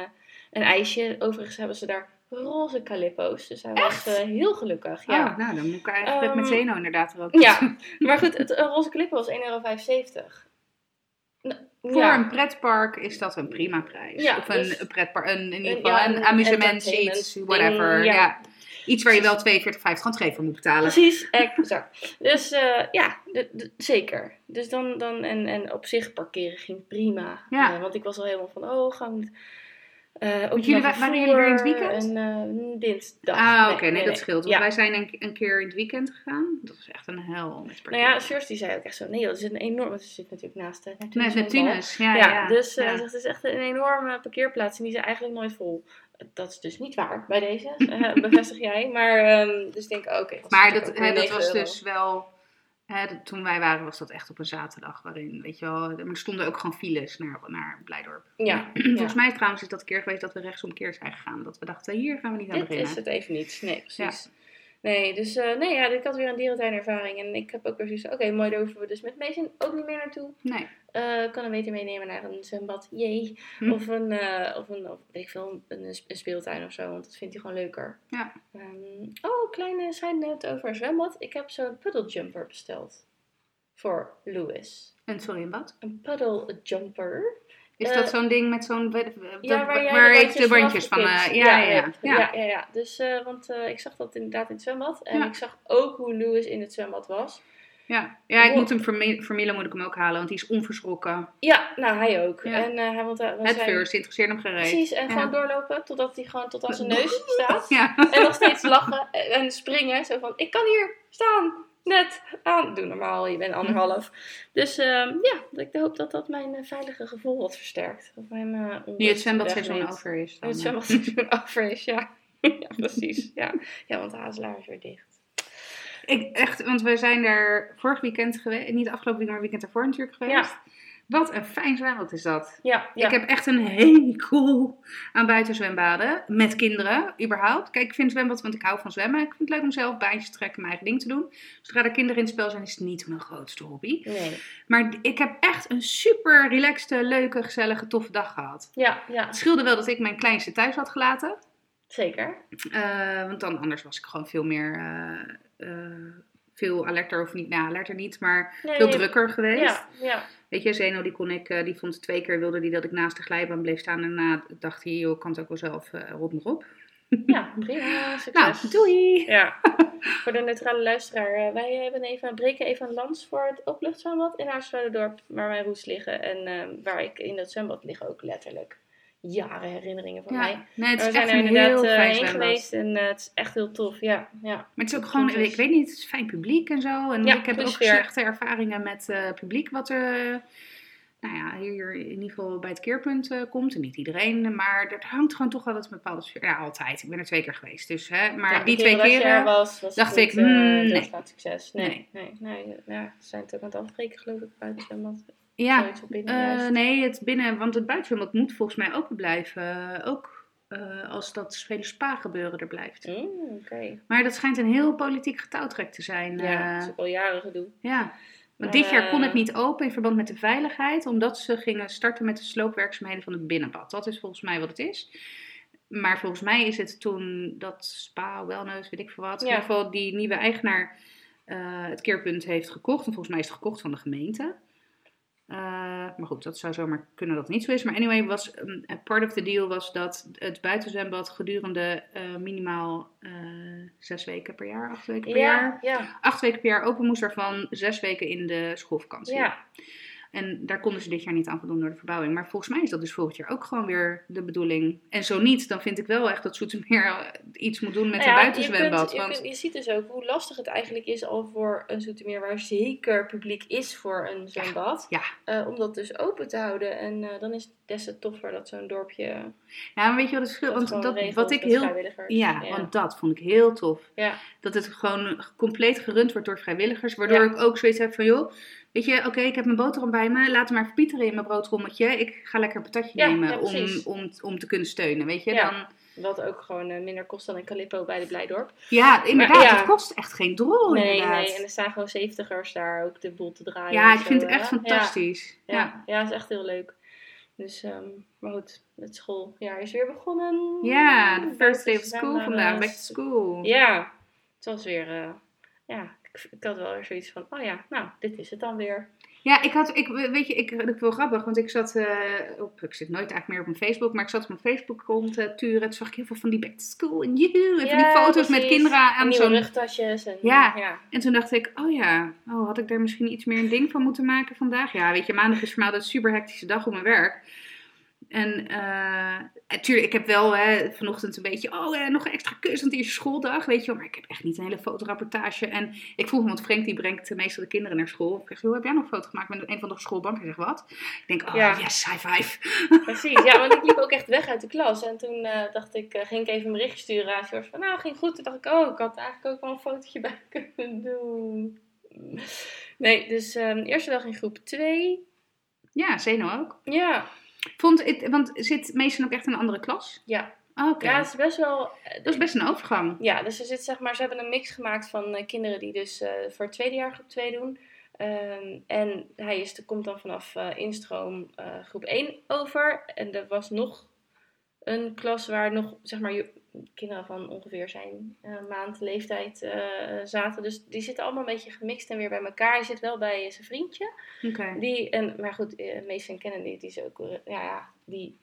een ijsje. Overigens hebben ze daar roze calippo's. Dus hij was eh, heel gelukkig. Ja. Oh, nou, dan moet ik eigenlijk Ehm, met Zeno inderdaad er ook. Ja, maar goed, het een roze calippo was 1,75 euro. Voor ja. een pretpark is dat een prima prijs. Ja, of een, dus- een pretpark, een, in ieder geval een, een amusement, iets, whatever. ja. Ja. Iets waar je wel 42,50 rand voor moet betalen. Precies, exact. Dus eh, ja, zeker. Dus dan, dan en, en op zich parkeren ging prima. Ja. Eh, want ik was al helemaal van, oh, gaan we... eh ook jullie waren jullie er in het weekend? En uh, dinsdag. Ah, oké, nee, dat scheelt. Want Ja. wij zijn een, een keer in het weekend gegaan. Dat was echt een hel met Nou parkeren. ja, Sjors die zei ook echt zo, nee, dat is een enorm... Want ze zit natuurlijk naast de Neptunus. Neptunus, ja, Ja, ja. dus eh, zegt, het is echt een enorme parkeerplaats en die is eigenlijk nooit vol. Dat is dus niet waar bij deze, eh, bevestig jij. Maar, ehm, dus ik denk, oké. Maar dat, hè, weer dat 9 was euro. dus wel. Hè, toen wij waren was dat echt op een zaterdag. Waarin, weet je wel. Er stonden ook gewoon files naar, naar Blijdorp. Ja, Volgens ja. mij trouwens is dat een keer geweest dat we rechtsomkeer zijn gegaan. Dat we dachten, hier gaan we niet aan Dit beginnen. is het even niet. Nee, precies. Nee, dus eh, nee, ja, ik had weer een dierentuinervaring. En ik heb ook weer zoiets oké, mooi, daar hoeven we dus met Mason ook niet meer naartoe. Nee. Eh kan hem beter meenemen naar een zwembad, jee. Hm. Of een, eh, of een, of, weet ik veel, een, een speeltuin of zo, want dat vindt hij gewoon leuker. Ja. Ehm, oh, kleine side note over een zwembad. Ik heb zo'n puddle jumper besteld. Voor Louis. En sorry, een wat? Een puddle jumper. Is Eh, dat zo'n ding met zo'n. Ja, waar, waar de ik bandjes de bandjes van. eh, ja, ja, ja. ja, ja. Dus, eh, want eh, ik zag dat inderdaad in het zwembad. En ik zag ook hoe Louis in het zwembad was. Ja, ja ik moet hem voor, Milo moet ik hem ook halen, want die is onverschrokken. Ja, nou, hij ook. Ja. En hij want, hij- want Het zijn- first, interesseert hem gereed. Precies, en Ja. gewoon doorlopen totdat hij gewoon tot aan zijn neus staat. Ja. En nog steeds lachen en springen. Zo van, ik kan hier staan. Net aan. Doe normaal, je bent anderhalf. Dus ehm, ja, ik hoop dat dat mijn eh, veilige gevoel wat versterkt. Of mijn, eh, Nu het zwembadseizoen over is. Nu het zwembadseizoen over is, ja. ja, precies. Ja. ja, want de Hazelaar is weer dicht. Ik, echt, want we zijn daar vorig weekend geweest. Niet afgelopen weekend, maar weekend ervoor natuurlijk geweest. Ja. Wat een fijn zwembad is dat. Ja, ja. Ik heb echt een hekel aan buitenzwembaden. Met kinderen, überhaupt. Kijk, ik vind zwembad, want ik hou van zwemmen. Ik vind het leuk om zelf baantjes te trekken, mijn eigen ding te doen. Zodra er kinderen in het spel zijn, is het niet mijn grootste hobby. Nee. Maar ik heb echt een super relaxte, leuke, gezellige, toffe dag gehad. Ja, ja, Het scheelde wel dat ik mijn kleinste thuis had gelaten. zeker. Eh, want dan anders was ik gewoon veel meer... eh, eh, veel alerter, of niet, nou alerter niet, maar Nee, veel drukker geweest. Ja, ja. Weet je, Zeno die kon ik, eh, die vond twee keer wilde die dat ik naast de glijbaan bleef staan. En daarna dacht hij, joh, kan het ook wel zelf, uh, rot maar op. ja prima. Succes. Nou, doei! Ja, voor de neutrale luisteraar. eh, wij hebben even, breken even een lans voor het openluchtzwembad in Haarsvouwendorp, waar mijn roes liggen. En eh, waar ik in dat zwembad liggen ook letterlijk jaren herinneringen van mij. Nee, het is we echt zijn er een inderdaad heel fijn heen geweest en eh, het is echt heel tof. Ja, ja. Maar het is ook gewoon, ik weet niet, het is fijn publiek en zo. En Ja, ik heb ook sfeer. slechte ervaringen met eh, publiek wat er, nou ja, hier in ieder geval bij het keerpunt komt. En niet iedereen, maar er hangt gewoon toch altijd een bepaalde sfeer. Ja, altijd. Ik ben er twee keer geweest. Dus, hè, maar Ja, die twee dat er keren... was, was dacht ik, hmm, nee. doorslaand succes. Nee, Nee. nee, nee. ja, ze zijn het ook aan het afbreken, geloof ik, buiten zwembad. Ja, Eh, nee, het binnen, want het buitenzwembad moet volgens mij open blijven. eh, ook eh, als dat vele spa gebeuren er blijft. Mm, Oké. Maar dat schijnt een heel politiek getouwtrek te zijn. Ja, dat is al jaren gedoe. ja. Want dit jaar kon het niet open in verband met de veiligheid, omdat ze gingen starten met de sloopwerkzaamheden van het binnenbad. Dat is volgens mij wat het is. Maar volgens mij is het toen dat spa, wellness, weet ik veel wat. In ieder geval die nieuwe eigenaar het keerpunt heeft gekocht. En volgens mij is het gekocht van de gemeente. Maar goed, dat zou zomaar kunnen dat het niet zo is. Maar anyway, was, um, part of the deal was dat het buitenzwembad gedurende eh, minimaal eh, zes weken per jaar, acht weken per jaar, Ja, ja. acht weken per jaar open moest, waarvan zes weken in de schoolvakantie. ja. En daar konden ze dit jaar niet aan voldoen door de verbouwing. Maar volgens mij is dat dus volgend jaar ook gewoon weer de bedoeling. En zo niet, dan vind ik wel echt dat Zoetermeer iets moet doen met Nou een ja, buitenzwembad. Je, kunt- je, want kunt- je ziet dus ook hoe lastig het eigenlijk is al voor een Zoetermeer waar zeker publiek is voor een zwembad. ja. eh, om dat dus open te houden. En eh, dan is het des te toffer dat zo'n dorpje ja, maar weet je wat het verschil Want dat, regelt wat ik heel. Ja, ja. want dat vond ik heel tof. Ja. Dat het gewoon compleet gerund wordt door vrijwilligers. Waardoor ik ook zoiets heb van, joh, weet je, oké, ik heb mijn boterham bij me. Laat hem maar verpieteren in mijn broodrommetje. Ik ga lekker een patatje Ja, nemen ja, om, om, om te kunnen steunen, weet je. Ja. Dan, Wat ook gewoon eh, minder kost dan een Calippo bij de Blijdorp. ja, inderdaad, ja. het kost echt geen drol, nee, inderdaad. nee. En er staan gewoon zeventigers daar ook de boel te draaien. ja, ik vind het echt hè. fantastisch. Ja, Ja. is echt heel leuk. Dus, ehm, maar goed, het schooljaar is weer begonnen. Ja, de first day of school vandaag, naar- back to school. Ja, het was weer, eh, ja, ik, had wel zoiets van, oh ja, nou, dit is het dan weer. Ja, ik had, ik, weet je, ik, ik wel grappig, want ik zat eh, op, ik zit nooit eigenlijk meer op mijn Facebook, maar ik zat op mijn Facebook rond te turen. Toen zag ik heel veel van die back to school en joehoe, en van die foto's met kinderen En aan zo'n rugtasjes en Ja. ja. En toen dacht ik, oh ja, oh, had ik daar misschien iets meer een ding van moeten maken vandaag? Ja, weet je, maandag is voor mij altijd een super hectische dag op mijn werk. En natuurlijk, ik heb wel hè, vanochtend een beetje, oh, eh, nog een extra kus, want het is schooldag, weet je wel. Maar ik heb echt niet een hele fotorapportage. En ik vroeg, want Frank die brengt meestal de kinderen naar school. Ik zeg, hoe heb jij nog een foto gemaakt met een van de schoolbanken? Hij zegt, wat? Ik denk, oh Ja. yes, high five. Precies, ja, want ik liep ook echt weg uit de klas. En toen eh, dacht ik, eh, ging ik even een berichtje sturen aan George van, nou, ging goed. Toen dacht ik, oh, ik had eigenlijk ook wel een fotootje bij kunnen doen. Nee, dus ehm, eerste dag in groep 2. Ja, Zeno ook. Ja, Vond het, want zit Mason ook echt in een andere klas? ja. Oh, Oké, ja, het is best wel... dat is best een overgang. Ja, dus er zit zeg maar, ze hebben een mix gemaakt van eh, kinderen die dus eh, voor het tweede jaar groep 2 doen. Ehm, en hij is, komt dan vanaf eh, instroom eh, groep 1 over. En er was nog een klas waar nog zeg maar kinderen van ongeveer zijn eh, maand leeftijd eh, zaten. Dus die zitten allemaal een beetje gemixt en weer bij elkaar. Hij zit wel bij zijn vriendje. Oké. Die, en, maar goed, eh, Mason Kennedy, die is ook, ja, ja, die,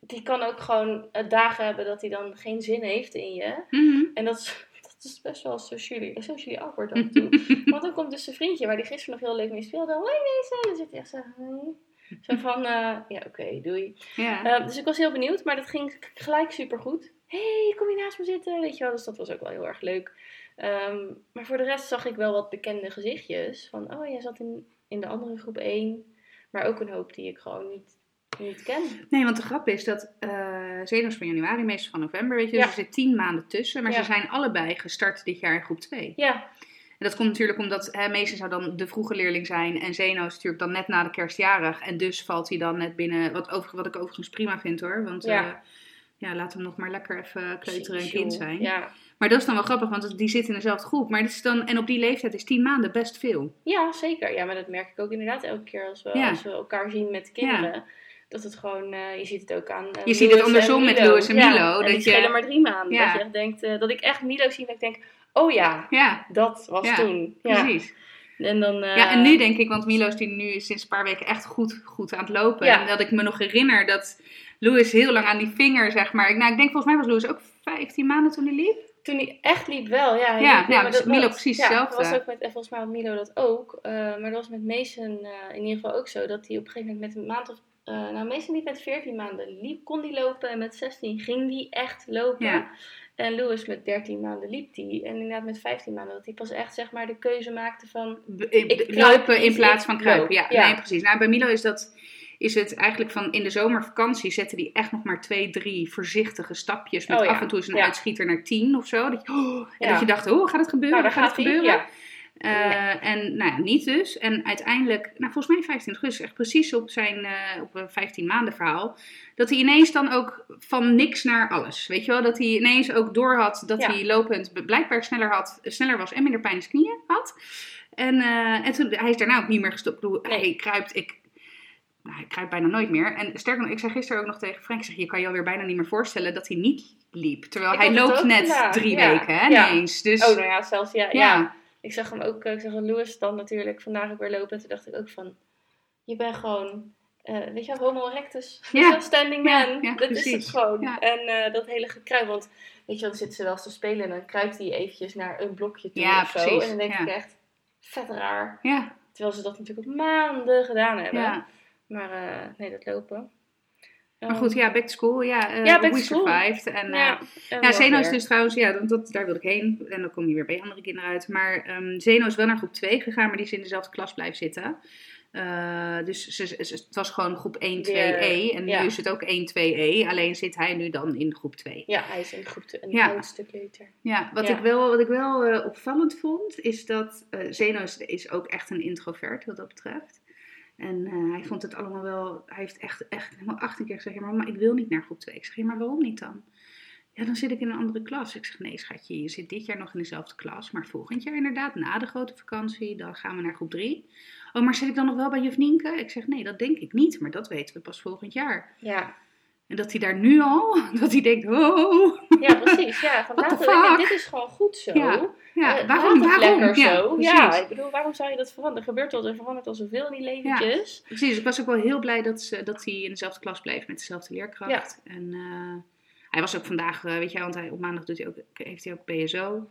die kan ook gewoon dagen hebben dat hij dan geen zin heeft in je. Mhm. En dat is, dat is best wel socially, socially awkward af en toe. Want dan komt dus zijn vriendje, waar die gisteren nog heel leuk mee speelde. Hoi Mason! Dan zit hij echt zo, hoi. Zo van, eh, ja oké, doei. Ja. Eh, dus ik was heel benieuwd, maar dat ging gelijk supergoed. hey, kom je naast me zitten? Weet je wel, dus dat was ook wel heel erg leuk. Ehm, maar voor de rest zag ik wel wat bekende gezichtjes. Van, oh, jij zat in, in de andere groep 1. Maar ook een hoop die ik gewoon niet, niet ken. Nee, want de grap is dat eh Zeno is van januari, meestal van november, weet je. Ja. Dus er zit tien maanden tussen. Maar Ja. ze zijn allebei gestart dit jaar in groep 2. Ja, En dat komt natuurlijk omdat hè, Meester zou dan de vroege leerling zijn. En Zeno is natuurlijk dan net na de kerstjarig. En dus valt hij dan net binnen. Wat, over, wat ik overigens prima vind hoor. Want Ja. ja. ja, laat hem nog maar lekker even kleuteren en kind zijn. Ja. Maar dat is dan wel grappig, want die zitten in dezelfde groep. Maar is dan, en op die leeftijd is tien maanden best veel. ja, zeker. Ja, maar dat merk ik ook inderdaad elke keer als we, Ja. als we elkaar zien met de kinderen. Dat het gewoon, eh, je ziet het ook aan. eh, Je ziet het andersom en met. Louis en Ja, Milo, En dat die je- maar drie maanden. Dat, je echt denkt, dat ik echt Milo zie en ik denk, oh ja, Ja, dat was Ja, toen. Ja. precies. En dan, eh, Ja, en nu denk ik, want Milo is die nu sinds een paar weken echt goed, goed aan het lopen. Ja. En dat ik me nog herinner dat Louis heel lang aan die vinger, zeg maar. Ik- Nou, ik denk volgens mij was Louis ook 15 maanden toen hij liep. Toen hij echt liep wel, ja. Ja, liep- ja, maar dus Milo was- precies ja, hetzelfde. Dat was ook met, en volgens mij had Milo dat ook. eh, maar dat was met Mason eh, in ieder geval ook zo. Dat hij op een gegeven moment met een maand of... eh, nou, Mason liep met 14 maanden. Liep, kon hij lopen en met 16 ging hij echt lopen. Ja. En Louis met 13 maanden liep hij. En inderdaad met 15 maanden dat hij pas echt zeg maar de keuze maakte van... In- Ik lopen in plaats van kruipen. Ja, Ja. nee, precies. Nou, bij Milo is dat is het eigenlijk van in de zomervakantie zetten die echt nog maar twee, drie voorzichtige stapjes. Met Oh ja, af en toe eens een ja. uitschieter naar tien of zo. Dat je, oh, en dat je dacht, oh, gaat het gebeuren? Nou, gaat het gebeuren? Eh, En nou ja, niet dus. En uiteindelijk, nou volgens mij 25 augustus, echt precies op zijn eh, op een 15 maanden verhaal, dat hij ineens dan ook van niks naar alles. Weet je wel, dat hij ineens ook door had dat Ja. hij lopend blijkbaar sneller, had, sneller was en minder pijn in zijn knieën had. En, eh, en toen, hij is daarna ook niet meer gestopt. Ik bedoel, Nee. Hij kruipt, ik, nou, hij kruipt bijna nooit meer. En sterker nog, ik zei gisteren ook nog tegen Frank, ik zeg, je kan je alweer bijna niet meer voorstellen dat hij niet liep. Terwijl Ik hij loopt net vandaag, drie ja. weken, hè, ineens. Dus, Oh, nou ja, zelfs ja. ja. Ik zag hem ook, eh, ik zag Louis dan natuurlijk vandaag ook weer lopen. En toen dacht ik ook van, je bent gewoon, eh, weet je wel, homo erectus. Ja. Standing man. ja, dat is het gewoon. Ja. En eh, dat hele gekruip, want weet je wel, dan zitten ze wel eens te spelen en dan kruipt hij eventjes naar een blokje toe Ja, of zo. precies, En dan denk ik echt, vet raar. Ja, Terwijl ze dat natuurlijk al maanden gedaan hebben. Maar nee, dat lopen. Maar goed, ja, back to school. Ja, eh, Ja, back we school. survived. En, eh, ja, en Ja, Zeno is dus trouwens, ja, dat, dat- daar wilde ik heen. En dan kom je weer bij andere kinderen uit. Maar ehm Zeno is wel naar groep 2 gegaan, maar die is in dezelfde klas blijven zitten. Eh, dus ze, het was gewoon groep 1, 2E. En ja. nu is het ook 1, 2E. Alleen zit hij nu dan in groep 2. Ja, hij is in groep te- een Ja. stuk later. Ja, wat Ja. ik wel, wat ik wel eh, opvallend vond, is dat eh Zeno is, is ook echt een introvert wat dat betreft. En eh, hij vond het allemaal wel, hij heeft echt, echt helemaal 18 keer gezegd, maar ik wil niet naar groep 2. Ik zeg, ja, maar waarom niet dan? Ja, dan zit ik in een andere klas. Ik zeg, nee schatje, je zit dit jaar nog in dezelfde klas, maar volgend jaar inderdaad, na de grote vakantie, dan gaan we naar groep 3. Oh, maar zit ik dan nog wel bij juf Nienke? Ik zeg, nee, dat denk ik niet, maar dat weten we pas volgend jaar. Ja, En dat hij daar nu al, dat hij denkt, oh, ja precies. Ja, van laten we- dit is gewoon goed zo. Ja, ja, Eh, waarom, waarom? lekker Ja, zo. Ja, ik bedoel, waarom zou je dat veranderen? Er gebeurt al, er verandert al zoveel in die leventjes. Precies, ik was ook wel heel blij dat, ze, dat hij in dezelfde klas bleef met dezelfde leerkracht. En eh, hij was ook vandaag, eh, weet je, want hij, op maandag doet hij ook, heeft hij ook PSO.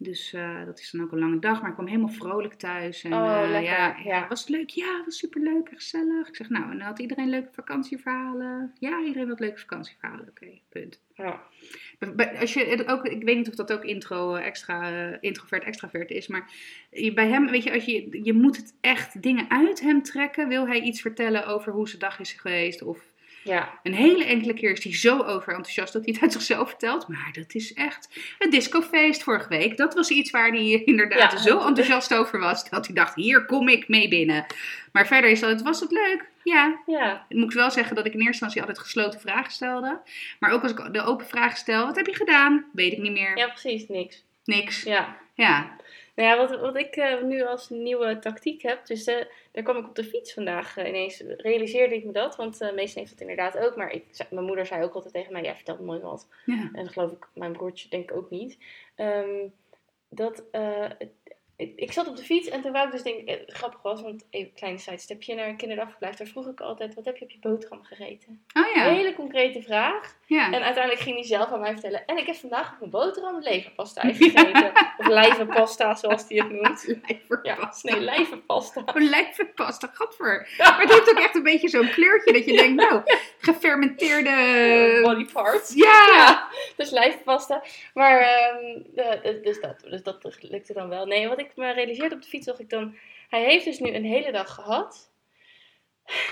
Dus eh, dat is dan ook een lange dag, maar hij kwam helemaal vrolijk thuis. En, Oh, lekker, Ja, ja. was het leuk? Ja, was superleuk en gezellig. Ik zeg, nou, en had iedereen leuke vakantieverhalen? Ja, iedereen had leuke vakantieverhalen. Oké, punt. Ja. Als je ook, ik weet niet of dat ook intro eh, extra, introvert extravert is, maar je- bij hem, weet je, als je, je moet het echt dingen uit hem trekken. Wil hij iets vertellen over hoe zijn dag is geweest? Of ja. een hele enkele keer is hij zo overenthousiast dat hij het uit zichzelf vertelt. Maar dat is echt het discofeest vorige week. Dat was iets waar hij inderdaad Ja. zo enthousiast over was dat hij dacht, hier kom ik mee binnen. Maar verder is dat, was het leuk? Ja, Ja, ik moet wel zeggen dat ik in eerste instantie altijd gesloten vragen stelde. Maar ook als ik de open vraag stel, wat heb je gedaan? Weet ik niet meer. ja, precies, niks. Niks. Ja. Ja. Nou ja, wat, wat ik eh, nu als nieuwe tactiek heb, dus eh, daar kwam ik op de fiets vandaag eh, ineens, realiseerde ik me dat, want eh meestal heeft het inderdaad ook, maar ik, zei- mijn moeder zei ook altijd tegen mij, jij vertelt nooit wat. ja. En dat geloof ik, mijn broertje denk ik ook niet. Ehm, dat, eh, het- ik, zat op de fiets en toen wou ik dus denk het grappig was, want even een klein sidestepje naar een kinderdagverblijf, daar vroeg ik altijd, wat heb je op je boterham gegeten? Oh Een ja. hele concrete vraag. Ja. En uiteindelijk ging hij zelf aan mij vertellen, en ik heb vandaag op mijn boterham leverpasta gegeten. Of lijvenpasta, zoals hij het noemt. Ja, Lijverpasta. nee, lijvenpasta. Oh, lijverpasta, gadver. Maar het heeft ook echt een beetje zo'n kleurtje dat je denkt, nou, gefermenteerde... Body parts. Ja. Ja, dus lijfpasta. Maar, eh, dus, dus dat, dus dat lukte dan wel. Nee, wat ik me realiseerde op de fiets, dacht ik dan... Hij heeft dus nu een hele dag gehad.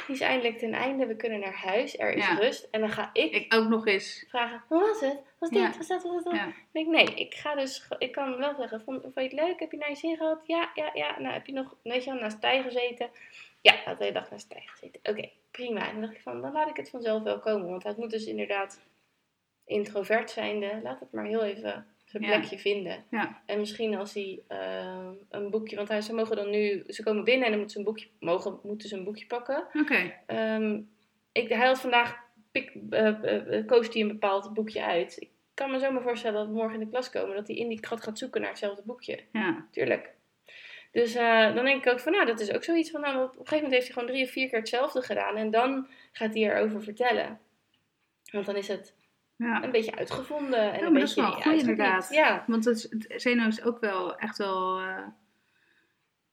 Die is eindelijk ten einde. We kunnen naar huis. Er is Ja. rust. En dan ga ik, Ik ook nog eens. vragen, hoe was het? Was dit? Ja. Was dat? Was dat? Ja. Ik denk, nee, ik ga dus... Ik kan wel zeggen, vond, vond je het leuk? Heb je naar je zin gehad? Ja, ja, ja. Nou, heb je nog, weet je wel, naast Tij gezeten? Ja, had de hele dag naast Tij gezeten. Oké, prima. En dan dacht ik van, dan laat ik het vanzelf wel komen. Want hij moet dus inderdaad introvert zijnde. Laat het maar heel even zijn plekje vinden. Ja. En misschien als hij eh, een boekje... Want hij, ze mogen dan nu... Ze komen binnen en dan moeten ze een boekje, mogen, moeten ze een boekje pakken. Oké. Ehm, ik, hij had vandaag, pik, eh, eh, eh, koos hij een bepaald boekje uit. Ik kan me zomaar voorstellen dat we morgen in de klas komen, dat hij in die gat gaat zoeken naar hetzelfde boekje. Ja. Tuurlijk. Dus dan denk ik ook van, nou, dat is ook zoiets van, nou, op een gegeven moment heeft hij gewoon drie of vier keer hetzelfde gedaan. En dan gaat hij erover vertellen. Want dan is het Ja. een beetje uitgevonden. En Ja, een maar dat is beetje wel goed inderdaad. Ja, Want het, Zeno is ook wel echt wel... eh,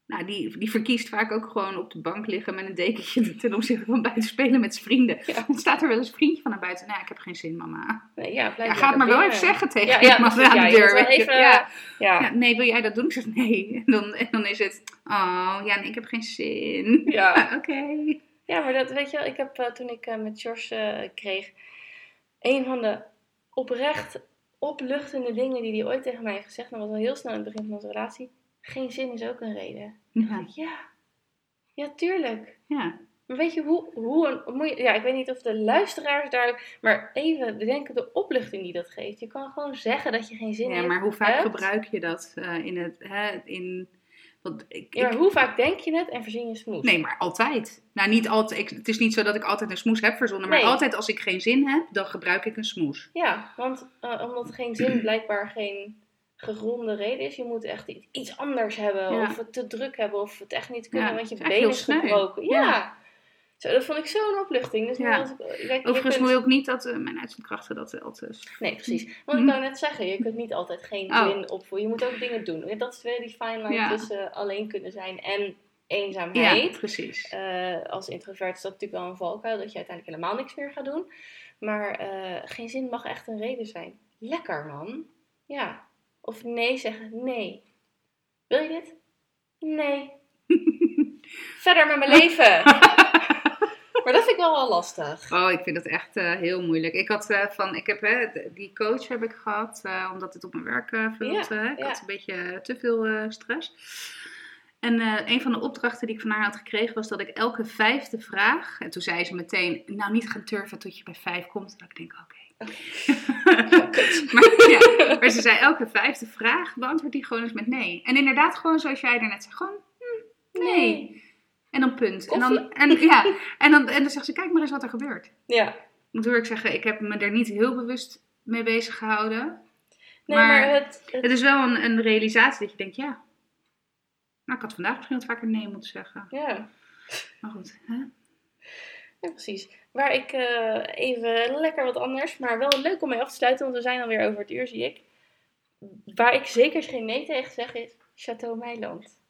nou, die, die verkiest vaak ook gewoon op de bank liggen met een dekentje ten opzichte van buiten spelen met zijn vrienden. Ja. Dan staat er wel eens een vriendje van naar buiten. Nou, ik heb geen zin, mama. nee, ja, Ja, ga het maar wel even zeggen tegen Ja, iemand aan de deur. even- ja. Ja, nee, wil jij dat doen? Ik zeg nee. En dan, en dan is het, oh ja, nee, ik heb geen zin. Ja. Oké. Ja, maar dat weet je wel. Ik heb eh, toen ik eh, met George kreeg, een van de oprecht opluchtende dingen die hij ooit tegen mij heeft gezegd. En dat was al heel snel in het begin van onze relatie. Geen zin is ook een reden. Ja. Ja, ja, tuurlijk. ja. Maar weet je hoe, hoe een, moet je, ja, ik weet niet of de luisteraars daar, maar even bedenken de opluchting die dat geeft. Je kan gewoon zeggen dat je geen zin Ja, hebt. maar hoe vaak hebt. gebruik je dat eh, in het, hè, in, want ik, Ja, maar ik- hoe vaak denk je het en verzin je smoes? nee, maar altijd. Nou, niet altijd, ik, het is niet zo dat ik altijd een smoes heb verzonnen, maar altijd als ik geen zin heb, dan gebruik ik een smoes. Ja, want eh, omdat geen zin blijkbaar geen gegronde reden is. Je moet echt iets anders hebben. Ja. Of het te druk hebben. Of het echt niet kunnen. Ja, want je been is gebroken. Ja. Ja. Zo, dat vond ik zo'n opluchting. Dus Ja. ik, kijk, Overigens wil je ook niet dat eh, mijn uitzendkrachten dat wel dus. Nee, precies. Want ik wou net zeggen, je kunt niet altijd geen Oh. zin opvoeren. Je moet ook dingen doen. Dat is weer die fine line Ja. tussen alleen kunnen zijn en Ja, eenzaamheid. precies. Eh, als introvert is dat natuurlijk wel een valkuil, dat je uiteindelijk helemaal niks meer gaat doen. Maar eh, geen zin mag echt een reden zijn. Lekker man. Ja. Of nee zeggen, nee. Wil je dit? Nee. Verder met mijn leven. maar dat vind ik wel wel lastig. Oh, ik vind dat echt eh, heel moeilijk. Ik had eh, van, ik heb hè, die coach heb ik gehad, eh, omdat het op mijn werk. Ja, eh. ik ja. had een beetje te veel stress. En een van de opdrachten die ik van haar had gekregen was dat ik elke vijfde vraag, en toen zei ze meteen, nou niet gaan turven tot je bij vijf komt. Dat ik denk, oké. maar, ja, maar ze zei elke vijfde vraag beantwoord die gewoon eens met nee. En inderdaad gewoon zoals jij daarnet zei, gewoon hm, nee. En dan punt. En dan, en, ja, en, dan, en dan zegt ze, kijk maar eens wat er gebeurt. Ja. Moet ik zeggen, ik heb me er niet heel bewust mee bezig gehouden. Nee, maar, Maar het, het- Het is wel een, een realisatie dat je denkt, ja. Nou, ik had vandaag misschien wat vaker nee moeten zeggen. ja. Maar goed. Hè? Ja, precies. Waar ik eh, even lekker wat anders, maar wel leuk om mee af te sluiten, want we zijn alweer over het uur, zie ik. Waar ik zeker geen nee tegen zeg is Chateau Meiland.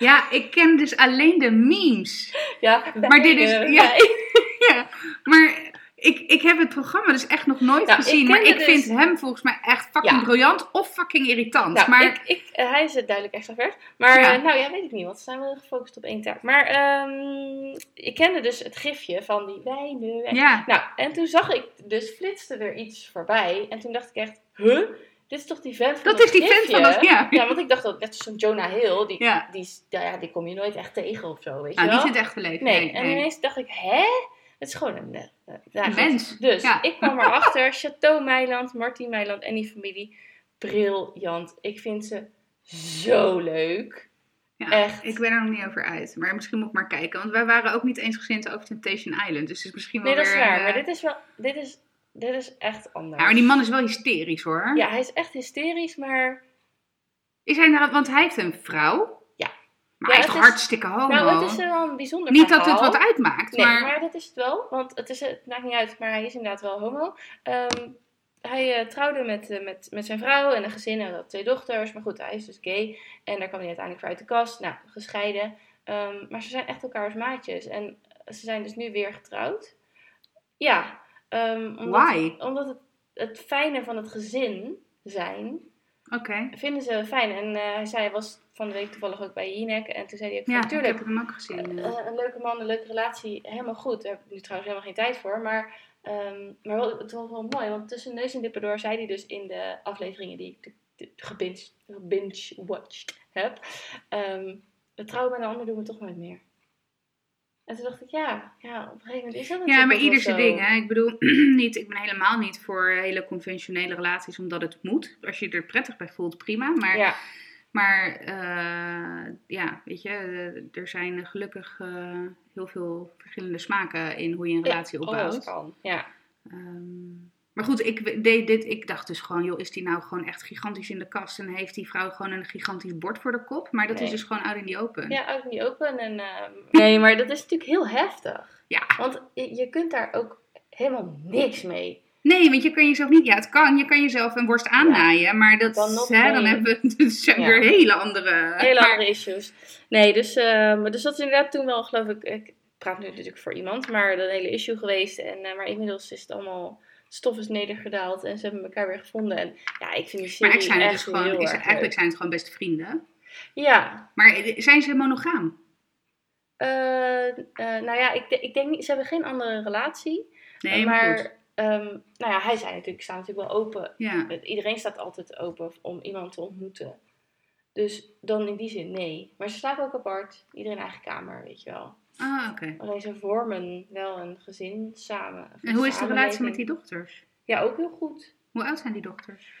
Ja, ik ken dus alleen de memes. Ja, Maar dit is- bijna, ja. ja, maar ik, ik heb het programma dus echt nog nooit Nou, ik gezien. maar kende ik dus- vind hem volgens mij echt fucking Ja. briljant of fucking irritant. Nou, maar ik, ik, eh, hij is het duidelijk extravert. Maar Ja. eh, nou ja, weet ik niet, want ze zijn wel gefocust op één taak. Maar ehm, ik kende dus het gifje van die wijnen. wijn. ja, Nou, en toen zag ik, dus flitste er iets voorbij. En toen dacht ik echt, huh? Dit is toch die vent van dat is die vent van dat. Ja, Ja, want ik dacht dat net zo'n Jonah Hill, die, Ja. die, ja, ja, die kom je nooit echt tegen of zo, weet je nou, wel? niet in het echte leven. nee. Nee, en nee. ineens dacht ik, hè? Het is gewoon een, eh, eh, Een mens. Dus Ja. ik kwam erachter, Chateau Meiland, Martin Meiland en die familie, briljant. Ik vind ze zo leuk. Ja, Echt. Ik ben er nog niet over uit. Maar misschien moet ik maar kijken. Want wij waren ook niet eensgezind over Temptation Island. Dus het is misschien wel Nee, dat is weer... waar, eh, maar dit is wel, dit is, dit is echt anders. Ja, maar die man is wel hysterisch hoor. Ja, hij is echt hysterisch, maar... Is hij nou, want hij heeft een vrouw. Ja. Maar Ja, hij is toch is- hartstikke homo. Nou, het is wel een bijzonder niet dat het wat uitmaakt, Nee, maar... maar... dat is het wel. Want het, is, het maakt niet uit, maar hij is inderdaad wel homo. Ehm, hij eh, trouwde met, eh, met, met zijn vrouw en een gezin en had twee dochters. Maar goed, hij is dus gay. En daar kwam hij uiteindelijk voor uit de kast. Nou, gescheiden. Ehm, maar ze zijn echt elkaars maatjes. En ze zijn dus nu weer getrouwd. Ja. Ehm, omdat, Why? Omdat het, het fijne van het gezin zijn, Oké. vinden ze fijn. En eh, hij zei, hij was van de week toevallig ook bij Jinek. En toen zei hij ook, Ja, natuurlijk, ik heb hem ook gezien. eh, een leuke man, een leuke relatie, helemaal goed. Daar heb ik nu trouwens helemaal geen tijd voor. Maar, ehm, maar wel, het was wel mooi, want tussen neus en lippen door zei hij dus in de afleveringen die ik gebinge-watched heb. ehm het trouwen met een ander doen we toch nooit meer. En toen dacht ik, ja, ja op een gegeven moment is dat Ja, natuurlijk maar ook ieder zijn ding. Hè? Ik bedoel, niet, ik ben helemaal niet voor hele conventionele relaties omdat het moet. Als je er prettig bij voelt, prima. Maar, Ja, maar eh, ja, weet je, eh, er zijn gelukkig eh, heel veel verschillende smaken in hoe je een relatie opbouwt. kan. Ja. Ehm, maar goed, ik, deed dit, ik dacht dus gewoon, joh, is die nou gewoon echt gigantisch in de kast en heeft die vrouw gewoon een gigantisch bord voor de kop? Maar dat Nee. is dus gewoon out in the open. Ja, ook niet open. En, ehm, nee, maar dat is natuurlijk heel heftig. Ja. Want je, kunt daar ook helemaal niks mee. Nee, want je kan jezelf niet, ja, het kan, je kan jezelf een worst aannaaien, maar dat, Dan hè, dan hebben we dus Ja. weer hele andere. Hele maar- andere issues. Nee, dus, ehm, dus dat is inderdaad toen wel, geloof ik, ik praat nu natuurlijk voor iemand, maar dat hele issue geweest. En, eh, maar inmiddels is het allemaal, stof is nedergedaald en ze hebben elkaar weer gevonden. En ja, ik vind die Maar serie eigenlijk zijn, het echt dus gewoon, heel is, erg eigenlijk leuk. zijn het gewoon beste vrienden. Ja, Maar zijn ze monogaam? eh, eh, nou ja, ik, ik denk niet, ze hebben geen andere relatie. Nee, maar, maar, ehm, nou ja, hij zei natuurlijk, staat natuurlijk wel open. Ja. Iedereen staat altijd open om iemand te ontmoeten. Dus dan in die zin nee. Maar ze slapen ook apart. Iedereen eigen kamer, weet je wel. Ah, oké. Alleen ze vormen wel een gezin samen. En hoe is de relatie met die dochters? Ja, ook heel goed. Hoe oud zijn die dochters?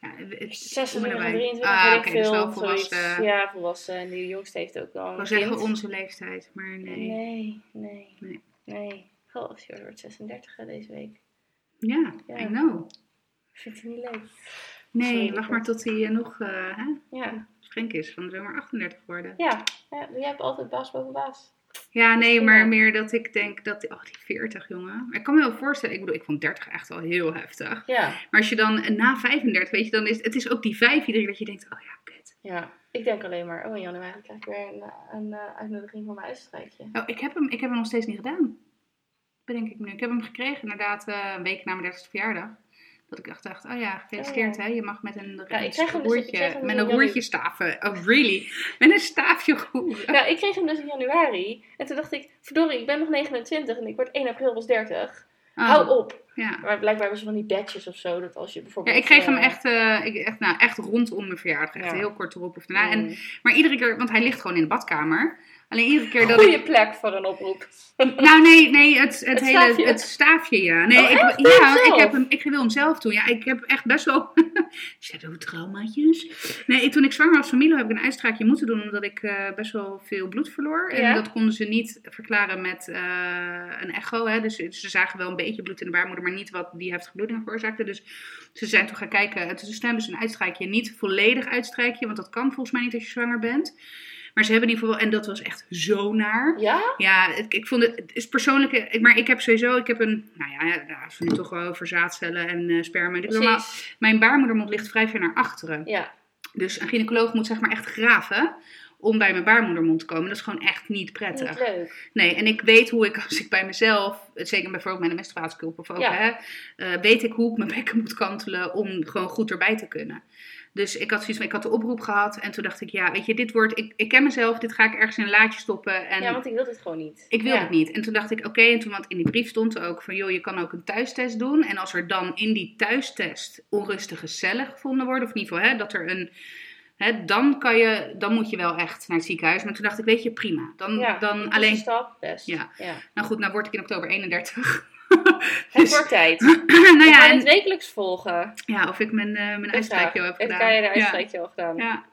Ja, het- 26 om en en nabij. 23, Ah, oké, ik dus veel. wel zoiets. volwassen. Ja, volwassen. En die jongste heeft ook wel Ik een kind. zeggen onze leeftijd, maar nee. Nee, nee, Nee. nee. Goh, wordt 36 hè, deze week. Ja, Ja. I know. Vindt hij niet leuk. Nee, wacht maar tot hij eh, nog eh, hè, Ja, is. Van zomer 38 geworden. ja. ja jij hebt altijd baas boven baas. Ja, nee, maar meer dat ik denk dat... Oh, die 40, jongen. Ik kan me wel voorstellen... Ik bedoel, ik vond 30 echt al heel heftig. Ja, Maar als je dan na 35, weet je, dan is het is ook die 5 iedere keer dat je denkt... Oh ja, kut. ja. Ik denk alleen maar, oh in januari krijg ik weer een, eh, een eh, uitnodiging voor mijn uitstrijkje. Oh, ik heb, hem, ik heb hem nog steeds niet gedaan. Bedenk ik nu. Ik heb hem gekregen inderdaad eh, een week na mijn 30 verjaardag. Dat ik echt dacht, oh ja, gefeliciteerd Oh hè. Je mag met een, Ja, ik dus- ik roertje, dus met een roertje staven. Oh really? Met een staafje roeren. Nou, ik kreeg hem dus in januari. En toen dacht ik, verdorie, ik ben nog 29 en ik word 1 april was 30. Oh, Hou op. Ja. Maar blijkbaar hebben ze van die badges of zo. Dat als je Ja, bijvoorbeeld... ik kreeg hem eh, echt, eh, ik, echt, nou, echt rondom mijn verjaardag. Echt Ja. heel kort erop of daarna. En, mm, maar iedere keer, want hij ligt gewoon in de badkamer. Alleen iedere keer dat ik... Goeie plek voor een oproep. Nou, nee, nee, het, het, Het hele staafje? het staafje, ja. Nee, Oh, ik, echt? Ja, ik, heb hem, ik wil hem zelf doen. Ja, ik heb echt best wel shadow-traumaatjes. Nee, toen ik zwanger was van Milo heb ik een uitstraakje moeten doen, omdat ik eh, best wel veel bloed verloor. En Ja. dat konden ze niet verklaren met eh, een echo. Hè. Dus ze zagen wel een beetje bloed in de baarmoeder, maar niet wat die heftige bloeding veroorzaakte. Dus ze zijn toen gaan kijken. Toen hebben ze een uitstrijkje, niet volledig uitstrijkje, want dat kan volgens mij niet als je zwanger bent. Maar ze hebben in ieder geval, en dat was echt zo naar. Ja? Ja, ik, ik vond het, het is persoonlijk, ik- maar ik heb sowieso, ik heb een, nou ja, als we nu toch wel over zaadcellen en eh, sperma. Mijn baarmoedermond ligt vrij ver naar achteren. Ja. Dus een gynaecoloog moet zeg maar echt graven om bij mijn baarmoedermond te komen. Dat is gewoon echt niet prettig. Niet leuk. Nee, en ik weet hoe ik, als ik bij mezelf, zeker bijvoorbeeld met een menstruatieculp of ook, Ja. hè, eh, weet ik hoe ik mijn bekken moet kantelen om gewoon goed erbij te kunnen. Dus ik had zoiets van, ik had de oproep gehad en toen dacht ik, ja, weet je, dit wordt, ik, ik ken mezelf, dit ga ik ergens in een laadje stoppen. En Ja, want ik wil dit gewoon niet. ik wil ja. het niet. En toen dacht ik, oké, en toen, want in die brief stond ook van, joh, je kan ook een thuistest doen. En als er dan in die thuistest onrustige cellen gevonden worden, of in ieder geval, hè, dat er een, hè, dan kan je, dan moet je wel echt naar het ziekenhuis. Maar toen dacht ik, weet je, prima. Dan, Ja, dan een alleen, stap best. Ja. ja. nou goed, nou word ik in oktober 31. Het Dus- wordt tijd. nou ja, en- het wekelijks volgen. ja, of ik mijn, eh mijn uitstrijkje al heb gedaan. kan je de Ja. uitstrijkje al gedaan. Ja.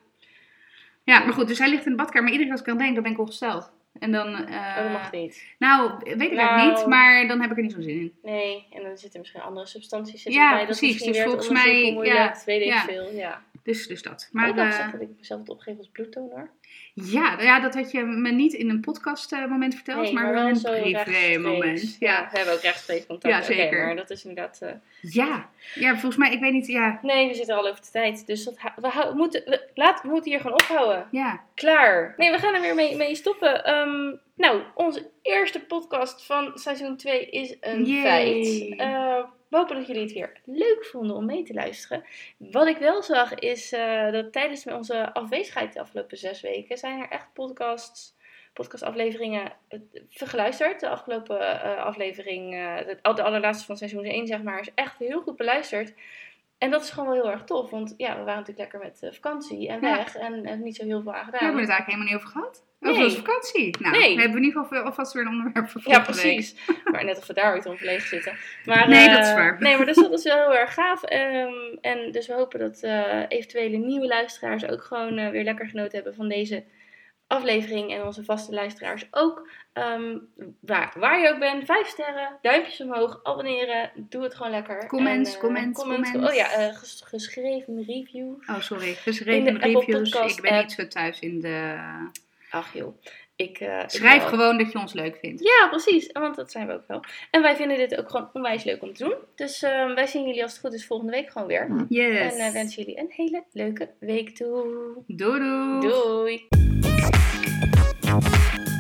ja, maar goed, dus hij ligt in de badkamer. Maar iedere keer als ik aan denk, dan ben ik ongesteld. En dan, eh, Oh, dat mag niet. nou, weet ik Nou. eigenlijk niet, maar dan heb ik er niet zo'n zin in. Nee, en dan zitten misschien andere substanties zitten Ja, bij. Dat precies. Dus het volgens mij, ja, weet ik ja. veel. Ja. Dus, dus dat. Maar ik eh, gezegd dat ik mezelf had opgegeven als bloeddonor. Ja, nou ja, dat had je me niet in een podcast eh, moment verteld, Nee, maar, wel een privé moment. Ja. Ja. we hebben ook rechtstreeks contact. Ja, zeker. maar dat is inderdaad... eh, ja, ja, volgens mij, ik weet niet, ja, Nee, we zitten al over de tijd. Dus dat we, moeten, we, laat, we moeten hier gewoon ophouden. ja. Klaar. Nee, we gaan er weer mee, mee stoppen. Ehm, nou, onze eerste podcast van seizoen 2 is een Yay. feit. We hopen dat jullie het weer leuk vonden om mee te luisteren. Wat ik wel zag is eh, dat tijdens onze afwezigheid de afgelopen zes weken zijn er echt podcasts, podcastafleveringen eh, vergeluisterd. De afgelopen eh, aflevering, de, de allerlaatste van seizoen 1 zeg maar, is echt heel goed beluisterd. En dat is gewoon wel heel erg tof, want ja, we waren natuurlijk lekker met eh, vakantie en Ja. weg en, en niet zo heel veel aan gedaan. hebben we het eigenlijk helemaal niet over gehad. Over Nee. onze vakantie. Nou, Nee. dan hebben we in ieder geval alvast weer een onderwerp voor Ja, precies. Maar net of we daar ooit om verlegen zitten. Maar, Nee, eh, dat is waar. Nee, maar dus dat is wel heel erg gaaf. Ehm, en dus we hopen dat eh, eventuele nieuwe luisteraars ook gewoon eh, weer lekker genoten hebben van deze aflevering. En onze vaste luisteraars ook. Ehm, waar, waar je ook bent, vijf sterren, duimpjes omhoog, abonneren. Doe het gewoon lekker. Comments, En, eh, comments, comments. Oh ja, eh, ges- geschreven reviews. Oh, sorry. Geschreven reviews. Ik ben niet zo thuis in de... Ach joh. Ik, eh, Schrijf gewoon dat je ons leuk vindt. Ja, precies. Want dat zijn we ook wel. En wij vinden dit ook gewoon onwijs leuk om te doen. Dus ehm, wij zien jullie als het goed is volgende week gewoon weer. Yes. En eh, wensen jullie een hele leuke week toe. Doei doei. Doei! now.